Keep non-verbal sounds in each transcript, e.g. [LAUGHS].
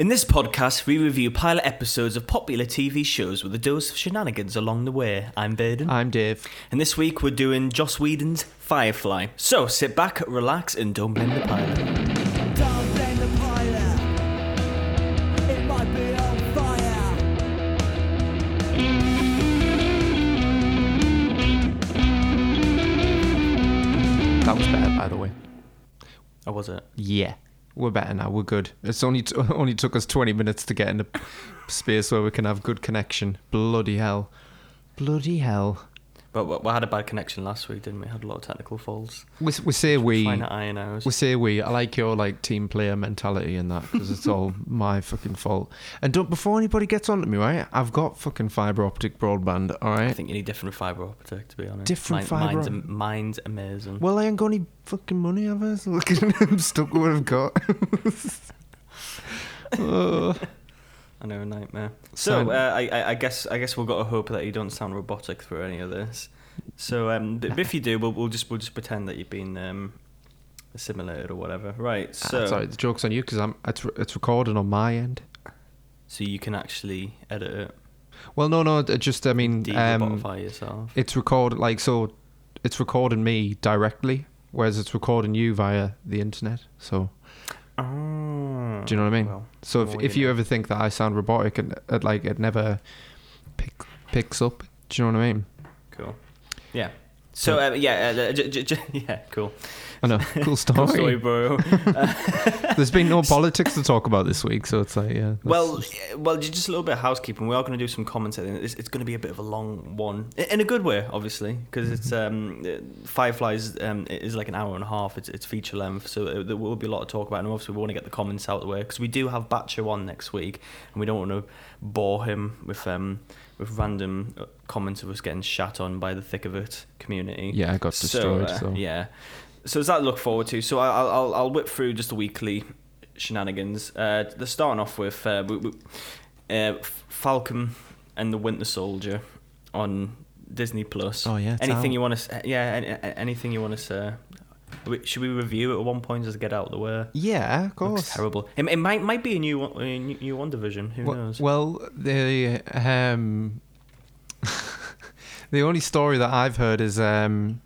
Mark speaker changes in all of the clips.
Speaker 1: In this podcast, we review pilot episodes of popular TV shows with a dose of shenanigans along the way. I'm Baden.
Speaker 2: I'm Dave.
Speaker 1: And this week we're doing Joss Whedon's Firefly. So sit back, relax, and don't blame the pilot.
Speaker 3: Don't blame the pilot. It might be on fire.
Speaker 2: That was better, by the way.
Speaker 1: Or was it?
Speaker 2: Yeah, we're better now. We're good. It's only t- [LAUGHS] only took us 20 minutes to get in a space where we can have good connection. Bloody hell. Bloody hell.
Speaker 1: But we had a bad connection last week, didn't we? Had a lot of technical faults.
Speaker 2: We, we say we.
Speaker 1: Trying to iron out.
Speaker 2: We say we. I like your like team player mentality and that because it's all [LAUGHS] my fucking fault. And don't before anybody gets on to me, right? I've got fucking fiber optic broadband. All right.
Speaker 1: I think you need different fibre optic, to be honest.
Speaker 2: Different
Speaker 1: Mine-
Speaker 2: fibre
Speaker 1: Mine's,
Speaker 2: op-
Speaker 1: mine's amazing.
Speaker 2: Well, I ain't got any fucking money, have I? [LAUGHS] So I'm stuck with what I've got. [LAUGHS] Oh.
Speaker 1: I know, a nightmare. So
Speaker 2: Sound-
Speaker 1: uh, I, I, I guess I guess we've got to hope that you don't sound robotic through any of this. So um, but if you do, we'll, we'll just we'll just pretend that you've been um, assimilated or whatever. Right. So
Speaker 2: Ah, Sorry, the joke's on you because I'm it's, it's recording on my end.
Speaker 1: so you can actually edit it,
Speaker 2: Well, no, no, just I mean, um,
Speaker 1: de-robotify yourself.
Speaker 2: it's recorded like so. It's recording me directly, whereas it's recording you via the internet. So,
Speaker 1: Oh,
Speaker 2: do you know what I mean?
Speaker 1: well,
Speaker 2: so if if
Speaker 1: you know.
Speaker 2: ever think that I sound robotic and it, like it never pick, picks up, do you know what I mean?
Speaker 1: cool. Yeah. So uh, yeah, uh, j- j- j- [LAUGHS] yeah, cool.
Speaker 2: I know, cool
Speaker 1: Cool [LAUGHS]
Speaker 2: story.
Speaker 1: story, bro. [LAUGHS]
Speaker 2: There's been no politics to talk about this week, so it's like yeah.
Speaker 1: Well,
Speaker 2: just-
Speaker 1: well, just a little bit of housekeeping. We are going to do some commentating. It's, it's going to be a bit of a long one, in a good way, obviously, because it's um, uh, Fireflies um, is like an hour and a half. It's, it's feature length, so uh, there will be a lot to talk about. And obviously, we want to get the comments out of the way because we do have Batcher on next week, and we don't want to bore him with um, with random uh, comments of us getting shat on by the thick of it community.
Speaker 2: yeah, I got destroyed.
Speaker 1: So,
Speaker 2: So,
Speaker 1: uh, yeah. So there's that to look forward to. So I'll I'll, I'll whip through just the weekly shenanigans. Uh, they're starting off with uh, uh, Falcon and the Winter Soldier on Disney Plus.
Speaker 2: Oh, yeah,
Speaker 1: Anything
Speaker 2: out.
Speaker 1: you want to? Yeah. Any, anything you want to say? We- Should we review it at one point just to get out of the way?
Speaker 2: yeah, of course.
Speaker 1: Looks terrible. It, it might might be a new one, a new, WandaVision. Who
Speaker 2: well,
Speaker 1: knows?
Speaker 2: Well, the um, [LAUGHS] the only story that I've heard is um,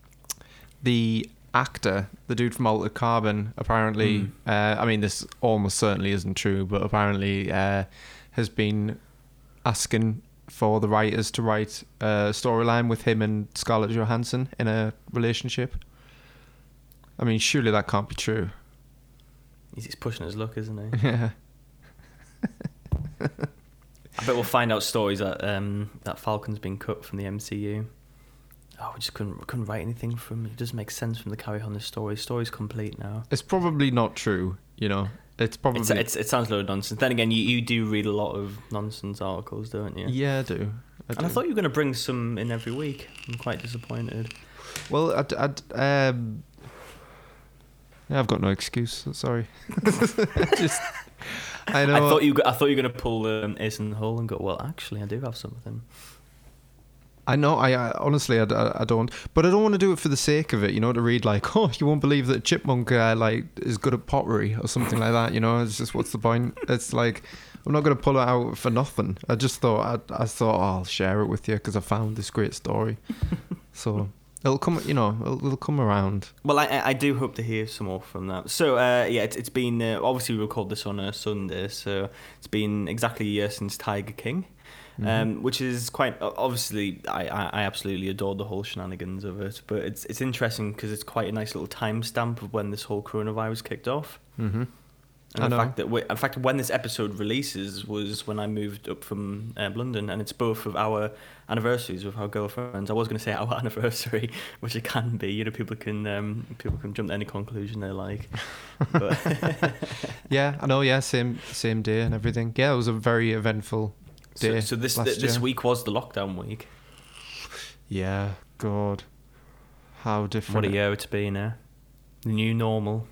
Speaker 2: the actor, the dude from Altered Carbon. Apparently,
Speaker 1: Hmm.
Speaker 2: uh, I mean, this almost certainly isn't true, but apparently uh, has been asking for the writers to write a storyline with him and Scarlett Johansson in a relationship. I mean, surely that can't be true.
Speaker 1: He's, he's pushing his luck, isn't he? [LAUGHS]
Speaker 2: Yeah.
Speaker 1: I bet we'll find out stories that um, that Falcon's been cut from the MCU. Oh, we just couldn't couldn't write anything from. It doesn't make sense from the carry on the story. Story's complete now.
Speaker 2: It's probably not true, you know. It's probably
Speaker 1: It's, it's, it sounds a load of nonsense. Then again, you, you do read a lot of nonsense articles, don't you?
Speaker 2: Yeah, I do. I
Speaker 1: And I thought you were going to bring some in every week. I'm quite disappointed.
Speaker 2: Well, I'd, I'd, um, yeah, I've got no excuse. Sorry. [LAUGHS] Just, I know.
Speaker 1: I thought you. I thought you were going to pull um, Ace in the hole and go. Well, actually, I do have something.
Speaker 2: I know. I, I honestly, I, I, I don't. But I don't want to do it for the sake of it. You know, to read like, [LAUGHS] oh, you won't believe that Chipmunk uh, like is good at pottery or something like that. You know, it's just what's the point? It's like. I'm not going to pull it out for nothing. I just thought I, I thought oh, I'll share it with you because I found this great story. [LAUGHS] so it'll come, you know, it'll, it'll come around.
Speaker 1: Well, I, I do hope to hear some more from that. So, uh, yeah, it's, it's been uh, obviously we record this on a Sunday, so it's been exactly a year since Tiger King, um, which is quite obviously I, I, I absolutely adore the whole shenanigans of it. But it's it's interesting because it's quite a nice little timestamp of when this whole coronavirus kicked off.
Speaker 2: Mm-hmm.
Speaker 1: And the fact that we, in fact when this episode releases was when I moved up from uh, London, and it's both of our anniversaries with our girlfriends. I was going to say our [LAUGHS] anniversary, which it can be. You know, people can um, people can jump to any conclusion they like. [LAUGHS] But
Speaker 2: Yeah, I know. Yeah, same same day and everything. Yeah, it was a very eventful day.
Speaker 1: so this
Speaker 2: last
Speaker 1: this week was the lockdown week.
Speaker 2: Yeah, God, how different.
Speaker 1: What a year it's been, eh? The new normal.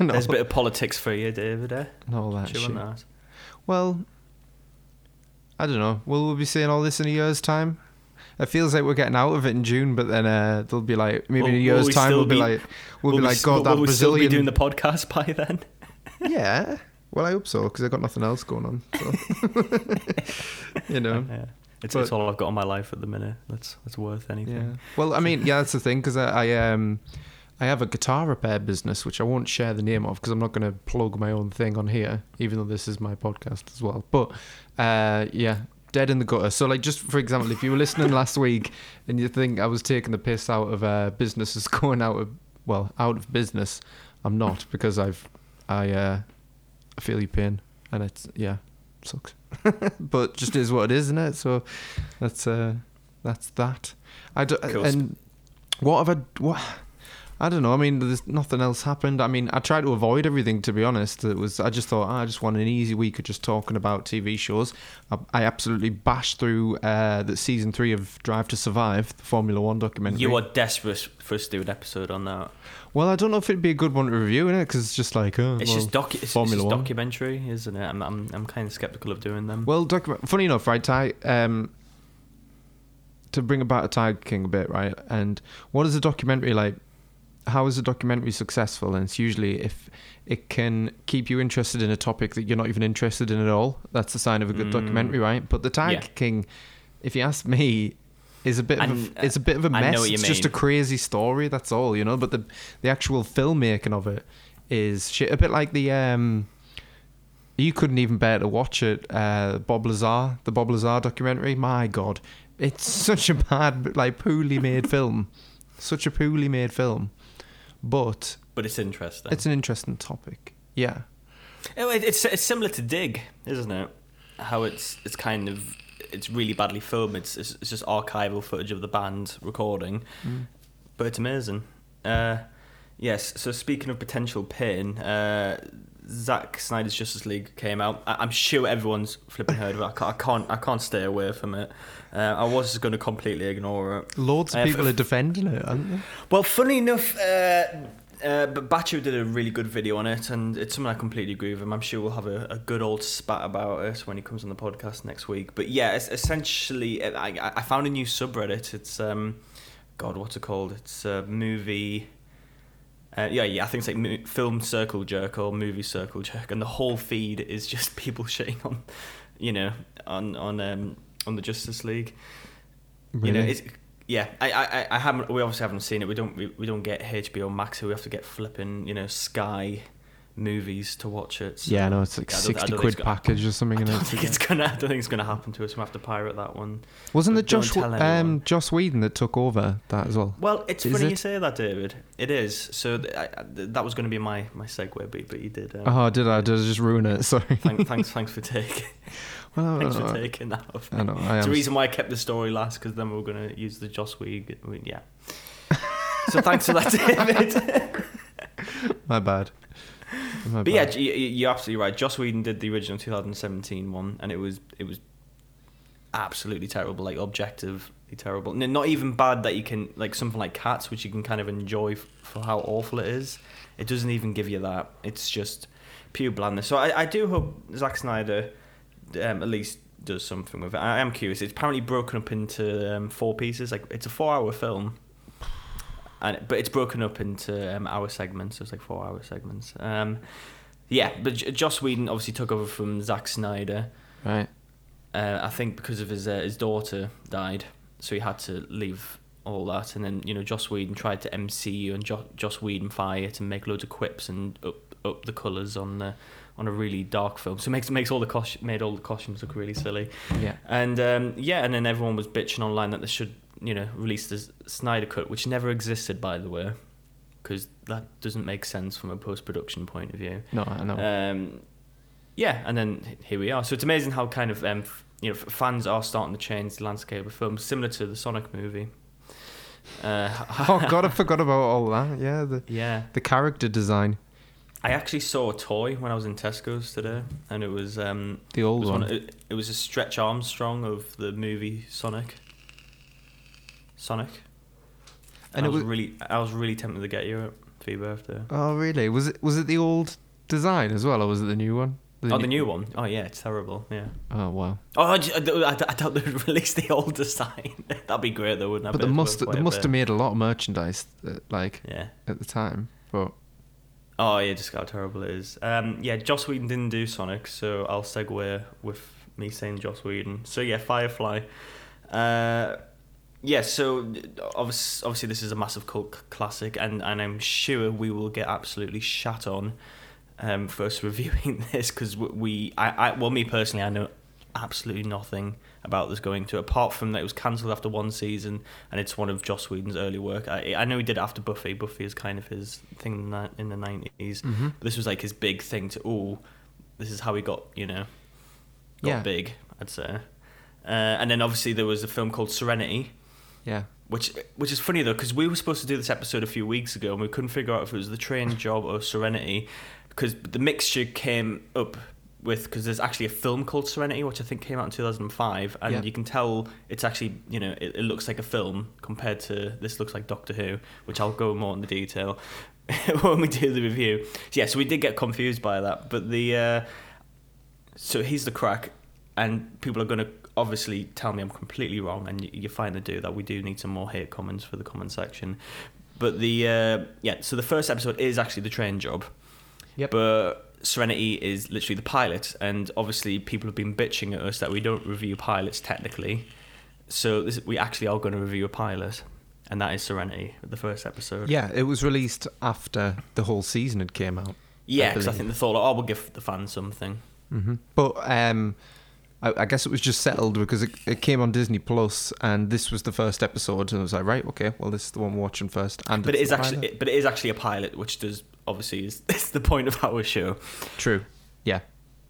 Speaker 1: [LAUGHS]
Speaker 2: no,
Speaker 1: There's a bit of politics for you, David. Eh?
Speaker 2: not all that
Speaker 1: Chew
Speaker 2: shit.
Speaker 1: that.
Speaker 2: Well, I don't know. Will we be seeing all this in a year's time? It feels like we're getting out of it in June, but then uh, they'll be like maybe
Speaker 1: Will-
Speaker 2: in a year's
Speaker 1: we
Speaker 2: time we'll be,
Speaker 1: be-
Speaker 2: like we'll,
Speaker 1: Will
Speaker 2: be like God
Speaker 1: will
Speaker 2: that
Speaker 1: we still be doing the podcast by then? [LAUGHS]
Speaker 2: yeah, Well, I hope so because I've got nothing else going on. So. [LAUGHS] you know.
Speaker 1: Yeah. It's,
Speaker 2: But-
Speaker 1: it's all I've got on my life at the minute. That's that's worth anything.
Speaker 2: Yeah. Well, I mean, yeah, that's the thing because I, I um I have a guitar repair business which I won't share the name of because I'm not going to plug my own thing on here, even though this is my podcast as well. But uh, yeah, dead in the gutter. So like, just for example, if you were listening last week and you think I was taking the piss out of uh, businesses [LAUGHS] going out of well out of business, I'm not because I've I uh, I feel your pain and it's yeah sucks, [LAUGHS] but just is what it is, isn't it? So that's uh that's that. I do, and what have I what I don't know. I mean, there's nothing else happened. I mean, I tried to avoid everything. To be honest, it was. I just thought "Ah, I just want an easy week of just talking about TV shows. I, I absolutely bashed through uh, the season three of Drive to Survive, the Formula One documentary.
Speaker 1: You were desperate for us to do an episode on that.
Speaker 2: well, I don't know if it'd be a good one to review, innit? Because it's just like, oh,
Speaker 1: It's
Speaker 2: well,
Speaker 1: just docu- it's, it's
Speaker 2: Formula
Speaker 1: just
Speaker 2: One.
Speaker 1: documentary, isn't it? I'm I'm, I'm kind of skeptical of doing them.
Speaker 2: Well, docu- funny enough, right, Ty? Um, to bring about a Tiger King a bit, right? And what is a documentary like? How is a documentary successful? And it's usually if it can keep you interested in a topic that you're not even interested in at all. That's a sign of a good
Speaker 1: Mm.
Speaker 2: documentary, right? But the Tiger
Speaker 1: Yeah.
Speaker 2: King, if you ask me, is a bit of a, it's a bit of a mess. It's just a crazy story. That's all, you know. But the the actual filmmaking of it is shit. A bit like the um, you couldn't even bear to watch it. Uh, Bob Lazar, the Bob Lazar documentary. My God, it's such a bad, like poorly made film. Such a poorly made film, but
Speaker 1: but it's interesting.
Speaker 2: it's an interesting topic. Yeah,
Speaker 1: Oh, it- it's it's similar to Dig, isn't it? How it's it's kind of it's really badly filmed. It's it's, it's just archival footage of the band recording, but it's amazing. Uh, yes. So speaking of potential pain, uh, Zack Snyder's Justice League came out. I, I'm sure everyone's flipping heard of it. I can't I can't, I can't stay away from it. Uh, I was just going to completely ignore it.
Speaker 2: loads of
Speaker 1: Uh,
Speaker 2: people
Speaker 1: f-
Speaker 2: are defending it, aren't they?
Speaker 1: Well, funny enough, uh, uh, but Bacho did a really good video on it, and it's something I completely agree with him. I'm sure we'll have a, a good old spat about it when he comes on the podcast next week. But yeah, it's essentially, I, I- I found a new subreddit. It's, um, God, what's it called? It's a movie. Uh, yeah, yeah, I think it's like mo- film circle jerk or movie circle jerk, and the whole feed is just [LAUGHS] people shitting on, you know, on on um, on the Justice League. You know, it's yeah. I, I I- I haven't. We obviously haven't seen it. We don't. We, we don't get HBO Max. So we have to get flipping. You know, Sky movies to watch it. So
Speaker 2: yeah, no, it's like
Speaker 1: I
Speaker 2: sixty quid package or something.
Speaker 1: I
Speaker 2: in
Speaker 1: don't
Speaker 2: it
Speaker 1: think it's gonna. I don't think it's gonna happen to us. We have to pirate that one.
Speaker 2: Wasn't it
Speaker 1: but
Speaker 2: Josh um. Joss Whedon that took over that as well?
Speaker 1: Well, it's
Speaker 2: Is
Speaker 1: funny
Speaker 2: it?
Speaker 1: you say that, David. It is. So th- I, I- th- that was going to be my my segue, but but you did. Um,
Speaker 2: Oh, did I? Did I just ruin it? [LAUGHS] Sorry.
Speaker 1: thank, thanks, thanks for taking. [LAUGHS]
Speaker 2: Well,
Speaker 1: Thanks
Speaker 2: I-
Speaker 1: for taking that off.
Speaker 2: I know. I
Speaker 1: It's the reason why I kept the story last because then we were going to use the Joss Whedon. Yeah. so thanks for that, [LAUGHS] David.
Speaker 2: My bad.
Speaker 1: But yeah,
Speaker 2: bad.
Speaker 1: you- you- you're absolutely right. Joss Whedon did the original 2017 one, and it was it was absolutely terrible, like objectively terrible. Not even bad that you can like something like Cats, which you can kind of enjoy f- for how awful it is. It doesn't even give you that. It's just pure blandness. So I, I do hope Zack Snyder um, at least does something with it. I am curious. It's apparently broken up into um, four pieces. Like it's a four-hour film. And, but it's broken up into um, hour segments, so it's like four hour segments. Um, yeah, but J- Joss Whedon obviously took over from Zack Snyder.
Speaker 2: Right.
Speaker 1: Uh, I think because of his uh, his daughter died, so he had to leave all that. And then you know Joss Whedon tried to MCU and jo- Joss Whedon fire to make loads of quips and up up the colours on the on a really dark film. So it makes makes all the cos- made all the costumes look really silly.
Speaker 2: Yeah.
Speaker 1: And um, yeah, and then everyone was bitching online that they should, you know, released the Snyder Cut, which never existed, by the way, because that doesn't make sense from a post production point of view.
Speaker 2: No, I know.
Speaker 1: Um, yeah, and then here we are. So it's amazing how kind of um, f- you know f- fans are starting to change the landscape of films, similar to the Sonic movie. Uh,
Speaker 2: oh God, I [LAUGHS] forgot about all that. Yeah, the
Speaker 1: yeah,
Speaker 2: the character design,
Speaker 1: I actually saw a toy when I was in Tesco's today, and it was um,
Speaker 2: the
Speaker 1: it
Speaker 2: old
Speaker 1: was
Speaker 2: one.
Speaker 1: one- it, it was a Stretch Armstrong of the movie Sonic. Sonic.
Speaker 2: And
Speaker 1: I was,
Speaker 2: was-
Speaker 1: really, I was really tempted to get you it for your birthday.
Speaker 2: Oh really? Was it was it the old design as well, or was it the new one?
Speaker 1: oh, the new one. Oh yeah, it's terrible. Yeah.
Speaker 2: Oh wow.
Speaker 1: Oh, I, I I doubt they'd [LAUGHS] release the old design. [LAUGHS] That'd be great, though, wouldn't it?
Speaker 2: But they must they must have made a lot of merchandise uh, like
Speaker 1: Yeah.
Speaker 2: at the time. But
Speaker 1: Oh yeah, just how terrible it is. Um, yeah, Joss Whedon didn't do Sonic, so I'll segue with me saying Joss Whedon. So yeah, Firefly. Uh, yeah, so obviously, obviously this is a massive cult classic, and, and I'm sure we will get absolutely shat on um, for us [LAUGHS] reviewing this because we, I, I, well, me personally, I know absolutely nothing about this going to apart from that it was cancelled after one season and it's one of Joss Whedon's early work. I, I know he did it after Buffy. Buffy is kind of his thing in the- in the 90s.
Speaker 2: Mm-hmm.
Speaker 1: This was like his big thing to, oh, this is how he got, you know, got
Speaker 2: Yeah.
Speaker 1: big, I'd say. Uh, and then obviously there was a film called Serenity,
Speaker 2: Yeah.
Speaker 1: which which is funny though because we were supposed to do this episode a few weeks ago and we couldn't figure out if it was the train job or Serenity because the mixture came up with because there's actually a film called Serenity which I think came out in 2005 and
Speaker 2: Yeah.
Speaker 1: you can tell it's actually you know it, it looks like a film compared to this looks like Doctor Who which I'll go more into detail [LAUGHS] when we do the review. So, yeah, so we did get confused by that, but the uh, so here's the crack, and people are going to obviously tell me I'm completely wrong, and you- you're fine to do that. We do need some more hate comments for the comment section, but the uh, yeah, so the first episode is actually the train job,
Speaker 2: Yep.
Speaker 1: but Serenity is literally the pilot, and obviously people have been bitching at us that we don't review pilots technically, so this, we actually are going to review a pilot. And that is Serenity, the first episode.
Speaker 2: Yeah, it was released after the whole season had came out.
Speaker 1: Yeah, because I,
Speaker 2: believe.
Speaker 1: think they thought, like, oh, we'll give the fans something.
Speaker 2: hmm But um, I, I guess it was just settled because it, it came on Disney Plus, and this was the first episode, and I was like, right, okay, well, this is the one we're watching first. And
Speaker 1: But
Speaker 2: it's
Speaker 1: actually,
Speaker 2: pilot.
Speaker 1: but it is actually a pilot, which does obviously is, [LAUGHS] is the point of our show.
Speaker 2: true. Yeah,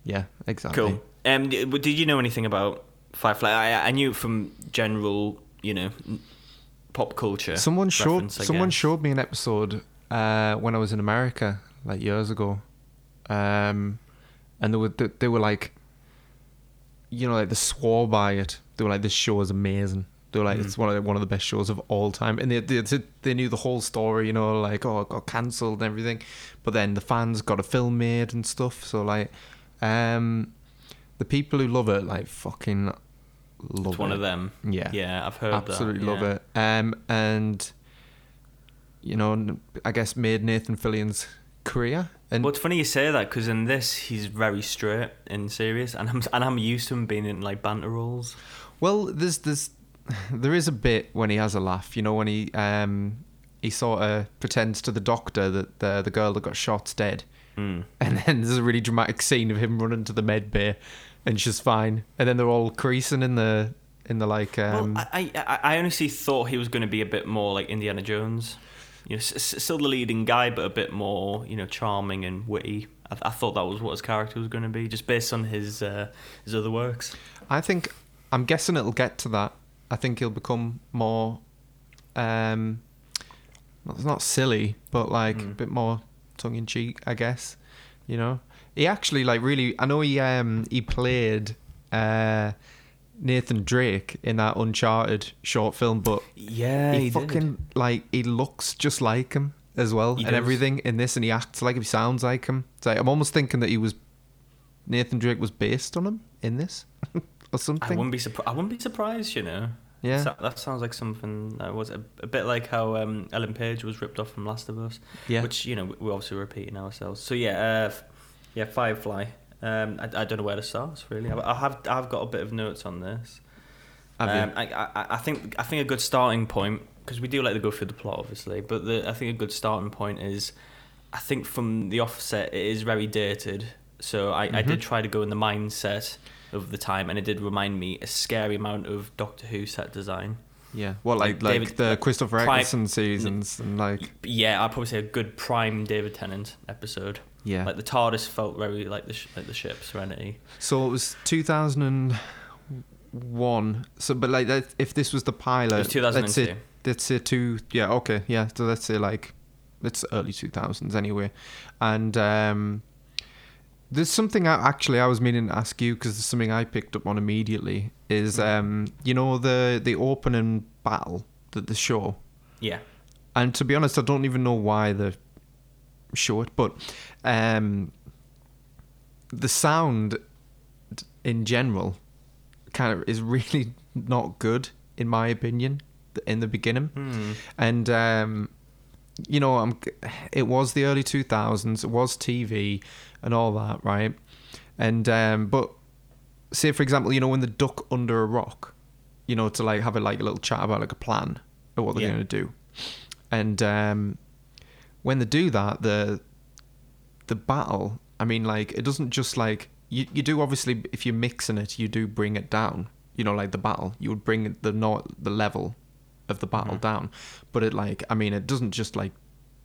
Speaker 2: yeah, exactly.
Speaker 1: Cool. Um, did you know anything about Firefly? I, I knew from general, you know, pop culture.
Speaker 2: Someone showed someone showed me an episode uh, when I was in America, like years ago, um, and they were they, they were like, you know, like they swore by it. They were like, "This show is amazing." They were like,
Speaker 1: Mm.
Speaker 2: "It's one of the, one of the best shows of all time," and they, they they knew the whole story. You know, like oh, it got cancelled and everything, but then the fans got a film made and stuff. So like, um, the people who love it like fucking love
Speaker 1: It's one
Speaker 2: it.
Speaker 1: of them.
Speaker 2: Yeah,
Speaker 1: Yeah, I've heard
Speaker 2: absolutely
Speaker 1: that.
Speaker 2: love
Speaker 1: yeah.
Speaker 2: it. Um, and you know, I guess made Nathan Fillion's career. And
Speaker 1: Well, it's funny you say that because in this he's very straight and serious, and I'm and I'm used to him being in like banter roles.
Speaker 2: well, there's there's there is a bit when he has a laugh. You know, when he um he sort of pretends to the doctor that the the girl that got shot's dead,
Speaker 1: Mm.
Speaker 2: and then there's a really dramatic scene of him running to the med bay, and she's fine, and then they're all creasing in the in the like um.
Speaker 1: well, I, I I honestly thought he was going to be a bit more like Indiana Jones. You know, s- still the leading guy, but a bit more, you know, charming and witty. I, I thought that was what his character was going to be, just based on his uh, his other works.
Speaker 2: I think I'm guessing it'll get to that. I think he'll become more um it's not silly, but like a
Speaker 1: Mm.
Speaker 2: bit more tongue in cheek, I guess. You know? He actually like really I know he um he played uh Nathan Drake in that Uncharted short film, but
Speaker 1: Yeah,
Speaker 2: he, fucking like he looks just like him as well
Speaker 1: He
Speaker 2: and
Speaker 1: does.
Speaker 2: everything in this and he acts like he sounds like him. It's like I'm almost thinking that he was Nathan Drake was based on him in this [LAUGHS] or something.
Speaker 1: I wouldn't be surprised. I wouldn't be surprised, you know.
Speaker 2: Yeah.
Speaker 1: So- that sounds like something that was a, a bit like how um, Ellen Page was ripped off from Last of Us.
Speaker 2: Yeah.
Speaker 1: Which you know we're obviously repeating ourselves. So yeah, uh, yeah, Firefly. Um, I, I don't know where to start really. I, I have I've got a bit of notes on this. Um, I, I I think I think a good starting point because we do like to go through the plot obviously, but the, I think a good starting point is I think from the offset it is very dated. So I, I
Speaker 2: Mhm.
Speaker 1: did try to go in the mindset of the time, and it did remind me a scary amount of Doctor Who set design.
Speaker 2: Yeah. Well, like
Speaker 1: Like
Speaker 2: like
Speaker 1: David-
Speaker 2: the Christopher Eccleston seasons and like
Speaker 1: Yeah, I'd probably say a good prime David Tennant episode.
Speaker 2: Yeah.
Speaker 1: Like the TARDIS felt very like the sh- like the ship Serenity.
Speaker 2: so it was 2001. So, but like that, if this was the pilot,
Speaker 1: It was 2002.
Speaker 2: let's say let's say two. Yeah. Okay. Yeah. So let's say like it's early 2000s anyway, and um. There's something I, actually I was meaning to ask you because there's something I picked up on immediately. Is
Speaker 1: Mm.
Speaker 2: um you know the the opening battle that the show
Speaker 1: Yeah.
Speaker 2: and to be honest, I don't even know why they show it, but um, the sound in general kind of is really [LAUGHS] not good in my opinion in the beginning,
Speaker 1: Hmm.
Speaker 2: and um, you know, I'm. It was the early two thousands. It was TV and all that, right? And um, but say for example, you know, when the duck under a rock, you know, to like have a like a little chat about like a plan of what they're
Speaker 1: Yeah.
Speaker 2: going to do, and um, when they do that, the the battle. I mean, like it doesn't just like you. You do obviously if you're mixing it, you do bring it down. You know, like the battle, you would bring the not the level of the battle
Speaker 1: Mm-hmm.
Speaker 2: down. But it like I mean, it doesn't just like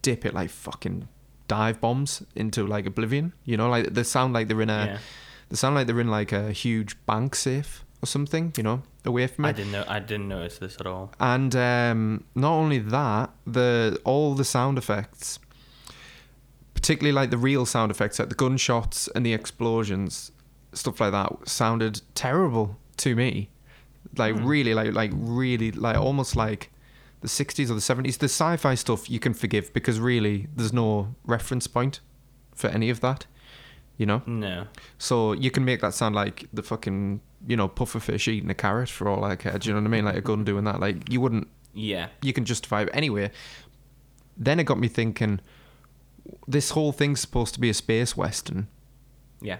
Speaker 2: dip it like fucking dive bombs into like oblivion. You know, like they sound like they're in a
Speaker 1: yeah.
Speaker 2: they sound like they're in like a huge bank safe or something. You know, away from
Speaker 1: me.
Speaker 2: I
Speaker 1: didn't know. I didn't notice this at all.
Speaker 2: And um, not only that, the all the sound effects, particularly like the real sound effects, like the gunshots and the explosions, stuff like that, sounded terrible to me. Like
Speaker 1: Hmm.
Speaker 2: really, like like really, like almost like the '60s or the '70s. The sci-fi stuff you can forgive because really, there's no reference point for any of that. You know.
Speaker 1: No.
Speaker 2: So you can make that sound like the fucking, you know, pufferfish eating a carrot for all I care. Do you know what I mean? Like a gun mm-hmm. doing that. Like you wouldn't,
Speaker 1: Yeah.
Speaker 2: you can justify it anyway. Then it got me thinking, this whole thing's supposed to be a space western.
Speaker 1: Yeah.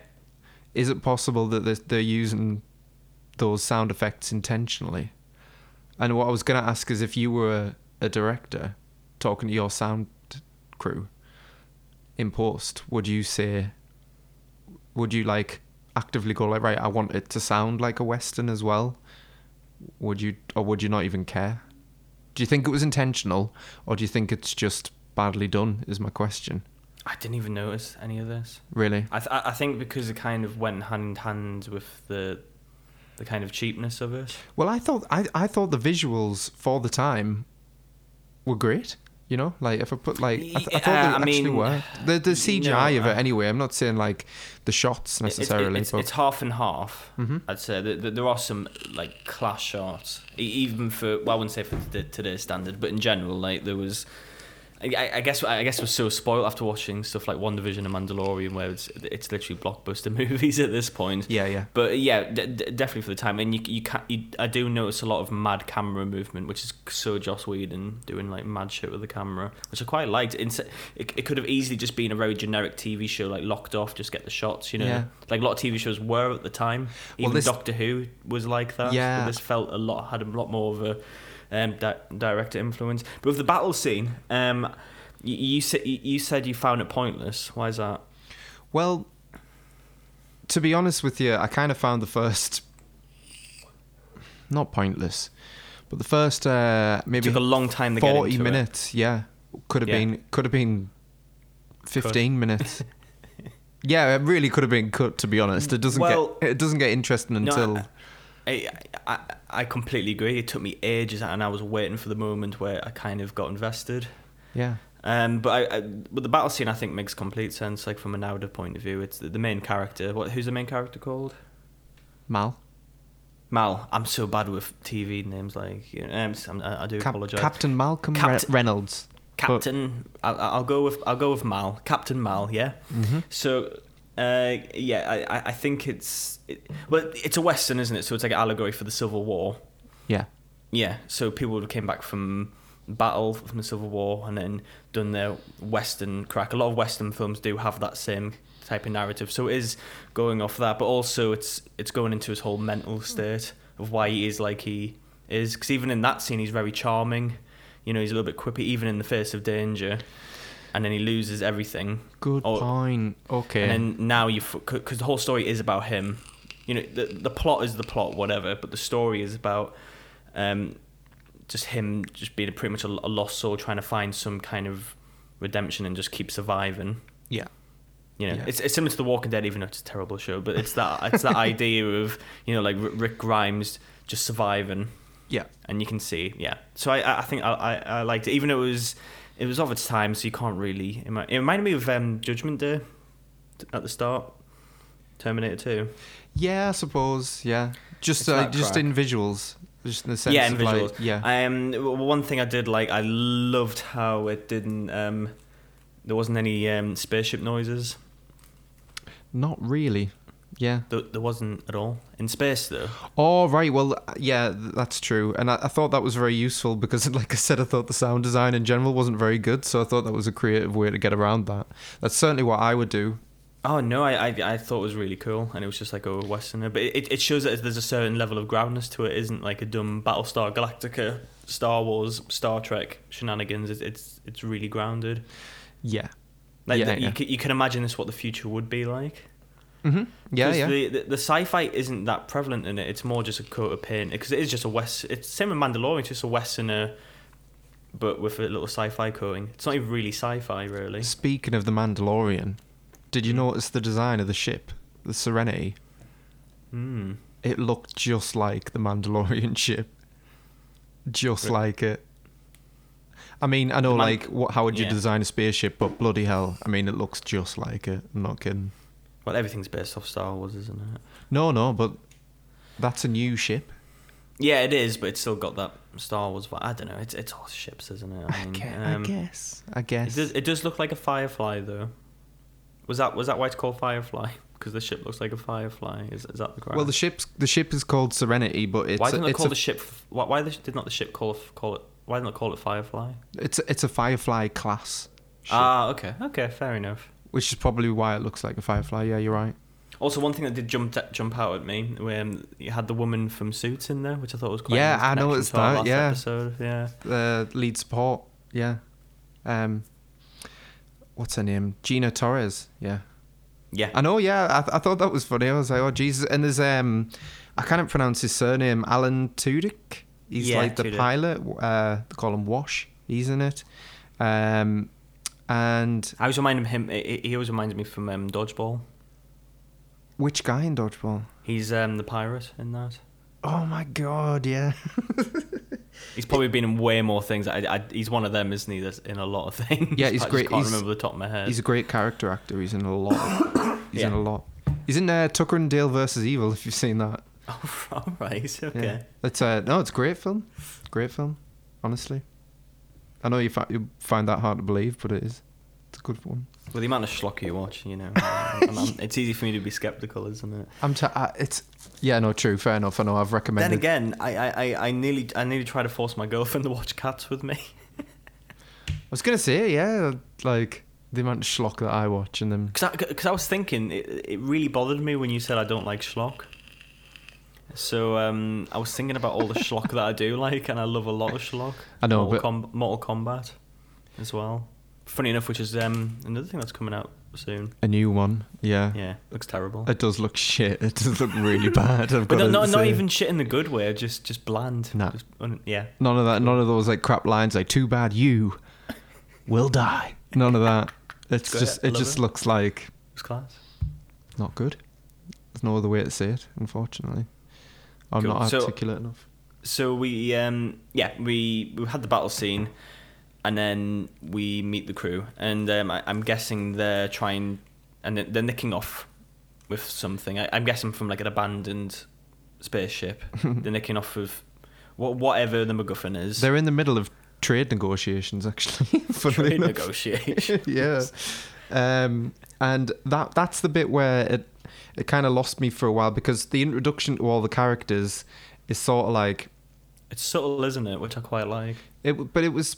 Speaker 2: Is it possible that they're, using those sound effects intentionally? And what I was going to ask is if you were a, a director talking to your sound crew in post, would you say, would you like actively go like, right, I want it to sound like a western as well? Would you, or would you not even care? Do you think it was intentional, or do you think it's just badly done? Is my question.
Speaker 1: I didn't even notice any of this.
Speaker 2: Really?
Speaker 1: I th- I I think because it kind of went hand in hand with the the kind of cheapness of it.
Speaker 2: Well, I thought I, I thought the visuals for the time were great. You know, like if I put like I, th- I thought they
Speaker 1: I
Speaker 2: actually
Speaker 1: mean,
Speaker 2: were the the [SIGHS] CGI of it
Speaker 1: uh,
Speaker 2: anyway. I'm not saying like the shots necessarily,
Speaker 1: It's,
Speaker 2: but
Speaker 1: it's half and half.
Speaker 2: Mhm.
Speaker 1: I'd say there, are some like class shots, even for well, I wouldn't say for the, today's standard, but in general, like there was. I, I guess I guess we're so spoiled after watching stuff like WandaVision and Mandalorian, where it's it's literally blockbuster [LAUGHS] movies at this point.
Speaker 2: yeah, yeah,
Speaker 1: But yeah, d- d- definitely for the time, and you you can you, I do notice a lot of mad camera movement, which is so Joss Whedon doing like mad shit with the camera, which I quite liked. It, it could have easily just been a very generic TV show, like locked off, just get the shots, you know.
Speaker 2: Yeah.
Speaker 1: Like a lot of TV shows were at the time.
Speaker 2: Well,
Speaker 1: Even
Speaker 2: this-
Speaker 1: Doctor Who was like that.
Speaker 2: Yeah.
Speaker 1: But this felt a lot had a lot more of a um, di- director influence. But with the battle scene, um, you, you said you said you found it pointless. Why is that?
Speaker 2: Well, to be honest with you, I kind of found the first not pointless, but the first uh,
Speaker 1: It
Speaker 2: maybe
Speaker 1: took a long time to get
Speaker 2: forty
Speaker 1: into it.
Speaker 2: minutes. Yeah, could have
Speaker 1: Yeah.
Speaker 2: been could have been fifteen minutes. [LAUGHS] Yeah, it really could have been cut. To be honest, it doesn't
Speaker 1: Well-
Speaker 2: get it doesn't get interesting
Speaker 1: No,
Speaker 2: until
Speaker 1: I, I, I completely agree. It took me ages, and I was waiting for the moment where I kind of got invested.
Speaker 2: yeah.
Speaker 1: Um, but I, I, but the battle scene I think makes complete sense. Like from a narrative point of view, it's the, the main character. What? Who's the main character called?
Speaker 2: Mal.
Speaker 1: Mal. I'm so bad with TV names. Like, you know, um, I, I do
Speaker 2: Cap-
Speaker 1: apologize.
Speaker 2: Captain Malcolm
Speaker 1: Capt-
Speaker 2: Re- Reynolds.
Speaker 1: Captain. I'll, I'll go with I'll go with Mal. Captain Mal. Yeah.
Speaker 2: hmm
Speaker 1: So, uh, yeah, I, I- I think it's it, well, it's a western, isn't it? So it's like an allegory for the Civil War.
Speaker 2: Yeah.
Speaker 1: Yeah, so people who came back from battle from the Civil War and then done their Western crack. A lot of Western films do have that same type of narrative, so it is going off that, but also it's it's going into his whole mental state of why he is like he is. Because even in that scene, he's very charming. You know, he's a little bit quippy, even in the face of danger, and then he loses everything.
Speaker 2: Good
Speaker 1: Oh,
Speaker 2: point. Okay.
Speaker 1: And then now you, because the whole story is about him. You know, the the plot is the plot, whatever, but the story is about um, just him just being pretty much a, a lost soul, trying to find some kind of redemption and just keep surviving.
Speaker 2: yeah.
Speaker 1: You know,
Speaker 2: Yeah.
Speaker 1: it's, it's similar to The Walking Dead, even though it's a terrible show. But it's that it's that [LAUGHS] idea of you know like Rick Grimes just surviving,
Speaker 2: Yeah.
Speaker 1: and you can see, yeah. So I I think I I, I liked it, even though it was it was of its time, so you can't really. It mi- it reminded me of um, Judgment Day at the start, Terminator Two.
Speaker 2: Yeah, I suppose. Yeah. Just uh, just in visuals. Just in the sense
Speaker 1: yeah, in
Speaker 2: of like,
Speaker 1: visuals.
Speaker 2: yeah.
Speaker 1: Um, one thing I did like, I loved how it didn't. Um, there wasn't any um, spaceship noises.
Speaker 2: Not really. Yeah.
Speaker 1: There, there wasn't at all in space though.
Speaker 2: Oh right, well yeah, that's true, and I, I thought that was very useful because, [LAUGHS] like I said, I thought the sound design in general wasn't very good, so I thought that was a creative way to get around that. That's certainly what I would do.
Speaker 1: Oh no, I, I I thought it was really cool, and it was just like a westerner. But it, it shows that there's a certain level of groundness to it. it isn't like a dumb Battlestar Galactica, Star Wars, Star Trek shenanigans. It's it's, it's really grounded.
Speaker 2: Yeah.
Speaker 1: Like
Speaker 2: Yeah,
Speaker 1: the- you
Speaker 2: yeah.
Speaker 1: can, you can imagine this what the future would be like.
Speaker 2: Hmm Yeah, yeah.
Speaker 1: The, the, the sci-fi isn't that prevalent in it. It's more just a coat of paint because it is just a west. It's same with Mandalorian, it's just a westerner, but with a little sci-fi coating. It's not even really sci-fi, really.
Speaker 2: Speaking of the Mandalorian, did you notice the design of the ship, the Serenity?
Speaker 1: Hmm.
Speaker 2: It looked just like the Mandalorian [LAUGHS] ship, just
Speaker 1: Re-
Speaker 2: like it. I mean, I know,
Speaker 1: Man-
Speaker 2: like, what, how would you
Speaker 1: Yeah.
Speaker 2: design a spaceship? But bloody hell, I mean, it looks just like it. I'm not kidding.
Speaker 1: Well, everything's based off Star Wars, isn't it?
Speaker 2: No, no, but that's a new ship.
Speaker 1: Yeah, it is, but it's still got that Star Wars vibe. I don't know. It's it's all ships, isn't it?
Speaker 2: I,
Speaker 1: mean,
Speaker 2: guess,
Speaker 1: um,
Speaker 2: I guess. I
Speaker 1: It does, it does look like a firefly, though. Was that was that why it's called Firefly? [LAUGHS] Because the ship looks like a firefly. Is, is that the correct?
Speaker 2: Well, the ship's the ship is called Serenity, but it's
Speaker 1: why didn't they call
Speaker 2: a,
Speaker 1: the ship? Why, why the, did not the ship call call it? Why didn't they call it Firefly?
Speaker 2: it's a, it's a Firefly class, ship,
Speaker 1: Ah, okay, okay, fair enough.
Speaker 2: Which is probably why it looks like a Firefly. Yeah, you're right.
Speaker 1: Also, one thing that did jump jump out at me when you had the woman from Suits in there, which I thought was quite. a
Speaker 2: Yeah,
Speaker 1: nice
Speaker 2: I noticed that,
Speaker 1: last
Speaker 2: yeah.
Speaker 1: episode. Yeah.
Speaker 2: The lead support. Yeah. Um. What's her name? Gina Torres. Yeah.
Speaker 1: Yeah.
Speaker 2: I know. Yeah. I, th- I thought that was funny. I was like, oh Jesus. And there's um, I can't pronounce his surname. Alan Tudyk. He's
Speaker 1: Yeah,
Speaker 2: like the
Speaker 1: Tudyk.
Speaker 2: pilot. Uh, they call him Wash. He's in it. Um, and
Speaker 1: I always remind him. He he always reminds me from um, Dodgeball.
Speaker 2: which guy in Dodgeball?
Speaker 1: He's um, the pirate in that.
Speaker 2: Oh my God! Yeah. [LAUGHS]
Speaker 1: He's probably been in way more things. I, I, he's one of them, isn't he? That's in a lot of [LAUGHS] things.
Speaker 2: Yeah, he's
Speaker 1: I
Speaker 2: great.
Speaker 1: Can't
Speaker 2: He's-
Speaker 1: remember the top of my head.
Speaker 2: He's a great character actor. He's in a lot. Of, [COUGHS] he's in a lot. He's in uh, Tucker and Dale versus Evil. If you've seen that.
Speaker 1: Oh, [LAUGHS] all right. Okay.
Speaker 2: Yeah. It's uh, no, it's a great film. Great film, honestly. I know you, fi- you find that hard to believe, but it is. It's a good one.
Speaker 1: Well, the amount of schlock you watch, you know, [LAUGHS] I'm- I'm- it's easy for me to be skeptical, isn't it?
Speaker 2: I'm. T- I, it's. Yeah, no, true. Fair enough. I know. I've recommended.
Speaker 1: Then again, I, I, I, I nearly, I nearly try to force my girlfriend to watch Cats with me. [LAUGHS]
Speaker 2: I was gonna say, yeah, like the amount of schlock that I watch and then.
Speaker 1: Because I, 'cause I was thinking, it, it really bothered me when you said I don't like schlock. So um, I was thinking about all the schlock that I do like, and I love a lot of schlock.
Speaker 2: I know,
Speaker 1: Mortal,
Speaker 2: but-
Speaker 1: Com- Mortal Kombat as well. Funny enough, which is um, another thing that's coming out soon.
Speaker 2: A new one, yeah.
Speaker 1: Yeah, looks terrible.
Speaker 2: It does look shit. It does look really bad. I've
Speaker 1: But
Speaker 2: got
Speaker 1: no, not, not even shit in the good way, just just bland.
Speaker 2: Nah.
Speaker 1: Just un- yeah.
Speaker 2: None of that. None of those like crap lines like "Too bad you will die." None of that. It's
Speaker 1: Great,
Speaker 2: just.
Speaker 1: I
Speaker 2: It just
Speaker 1: it.
Speaker 2: looks like
Speaker 1: It's class.
Speaker 2: not good. There's no other way to say it. Unfortunately, I'm
Speaker 1: Cool.
Speaker 2: not
Speaker 1: So-
Speaker 2: articulate enough.
Speaker 1: So we um yeah we we had the battle scene, and then we meet the crew, and um, I, I'm guessing they're trying, and they're, they're nicking off with something. I, I'm guessing from like an abandoned spaceship. [LAUGHS] they're nicking off with what whatever the MacGuffin is.
Speaker 2: They're in the middle of trade negotiations, actually. [LAUGHS]
Speaker 1: Trade
Speaker 2: enough.
Speaker 1: negotiation. [LAUGHS]
Speaker 2: yeah. Um, and that that's the bit where it it kind of lost me for a while because the introduction to all the characters is sort of like
Speaker 1: It's subtle, isn't it? Which I quite like.
Speaker 2: it, but it was,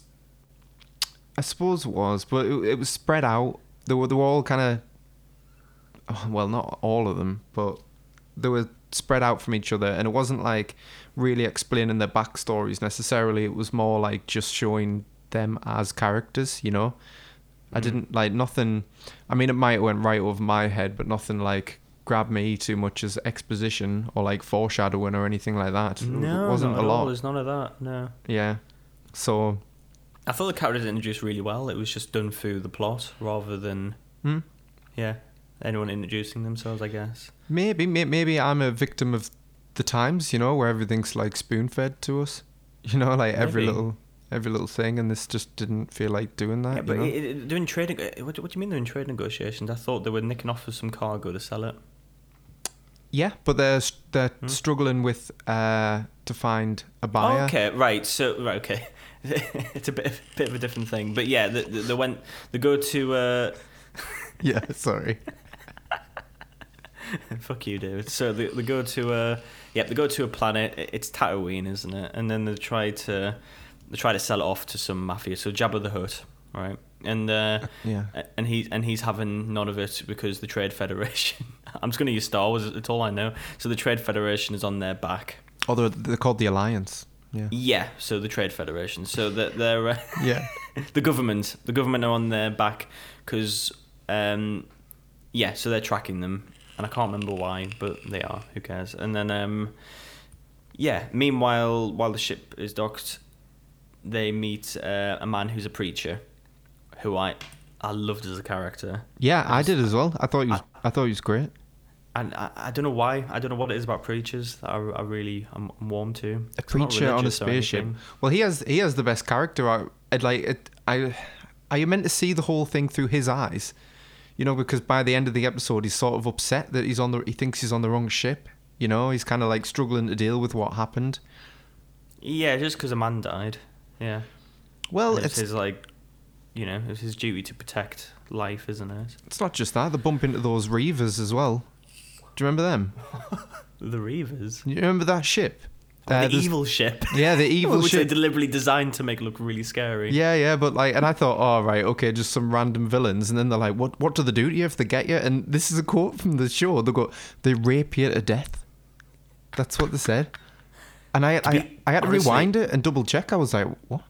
Speaker 2: I suppose it was, but it, it was spread out. They were they were all kind of, well, not all of them, but they were spread out from each other, and it wasn't like really explaining their backstories necessarily. It was more like just showing them as characters, you know. I
Speaker 1: Mhm.
Speaker 2: didn't like nothing. I mean, it might have went right over my head, but nothing like grabbed me too much as exposition or like foreshadowing or anything like that.
Speaker 1: No,
Speaker 2: it wasn't
Speaker 1: not
Speaker 2: a
Speaker 1: at all.
Speaker 2: lot.
Speaker 1: There's none of that. No.
Speaker 2: Yeah. So
Speaker 1: I thought the characters introduced really well. It was just done through the plot rather than
Speaker 2: hmm,
Speaker 1: yeah anyone introducing themselves. I guess.
Speaker 2: maybe may- maybe I'm a victim of the times, you know, where everything's like spoon fed to us. [LAUGHS] You know, like every
Speaker 1: Maybe.
Speaker 2: little every little thing, and this just didn't feel like doing that.
Speaker 1: Yeah,
Speaker 2: you
Speaker 1: but
Speaker 2: know?
Speaker 1: it, it, doing trade. What, do- what do you mean they're in trade negotiations? I thought they were nicking off of some cargo to sell it.
Speaker 2: Yeah, but they're they're
Speaker 1: Hmm?
Speaker 2: struggling with uh to find a buyer.
Speaker 1: Okay, right. So right, okay, [LAUGHS] it's a bit of, bit of a different thing. But yeah, they, went. They go to. Uh, [LAUGHS]
Speaker 2: Yeah, sorry. [LAUGHS]
Speaker 1: Fuck you, David. So they, they go to a yeah, they go to a planet. It's Tatooine, isn't it? And then they try to they try to sell it off to some mafia. So Jabba the Hutt, right? And uh,
Speaker 2: Yeah.
Speaker 1: and he and he's having none of it because the Trade Federation. [LAUGHS] I'm just going to use Star Wars. It's all I know. So the Trade Federation is on their back.
Speaker 2: Oh, they're, they're called the Alliance. Yeah.
Speaker 1: Yeah. So the Trade Federation. So that they're. Uh, [LAUGHS]
Speaker 2: Yeah.
Speaker 1: the government the government are on their back because um yeah so they're tracking them and i can't remember why but they are who cares and then um yeah meanwhile while the ship is docked they meet uh, a man who's a preacher who i i loved as a character
Speaker 2: Yeah, I did as well. I thought he was. I thought he was great.
Speaker 1: and I, I don't know why i don't know what it is about preachers that i, I really i'm, I'm warm to
Speaker 2: A preacher on a spaceship. Well, he has he has the best character. I I'd like it. I are you meant to see the whole thing through his eyes? You know, because by the end of the episode, he's sort of upset that he's on the. He thinks he's on the wrong ship. You know, he's kind of like struggling to deal with what happened.
Speaker 1: yeah just because a man died yeah
Speaker 2: Well,
Speaker 1: it's,
Speaker 2: it's
Speaker 1: his like you know it's his duty to protect life isn't it
Speaker 2: it's not just that. They bump into those Reavers as well. Do you remember them? [LAUGHS]
Speaker 1: the reavers
Speaker 2: You remember that ship? Uh,
Speaker 1: the
Speaker 2: there's-
Speaker 1: evil ship [LAUGHS]
Speaker 2: Yeah, the [LAUGHS] evil
Speaker 1: which they
Speaker 2: ship.
Speaker 1: deliberately designed to make look really scary
Speaker 2: Yeah, yeah, but like, and I thought, oh right, okay, just some random villains, and then they're like, what, what do they do to you if they get you? And this is a quote from the show. They go, they rape you to death. That's what they said. And I, I,
Speaker 1: be-
Speaker 2: I had to
Speaker 1: honestly-
Speaker 2: rewind it and double check. I was like, what?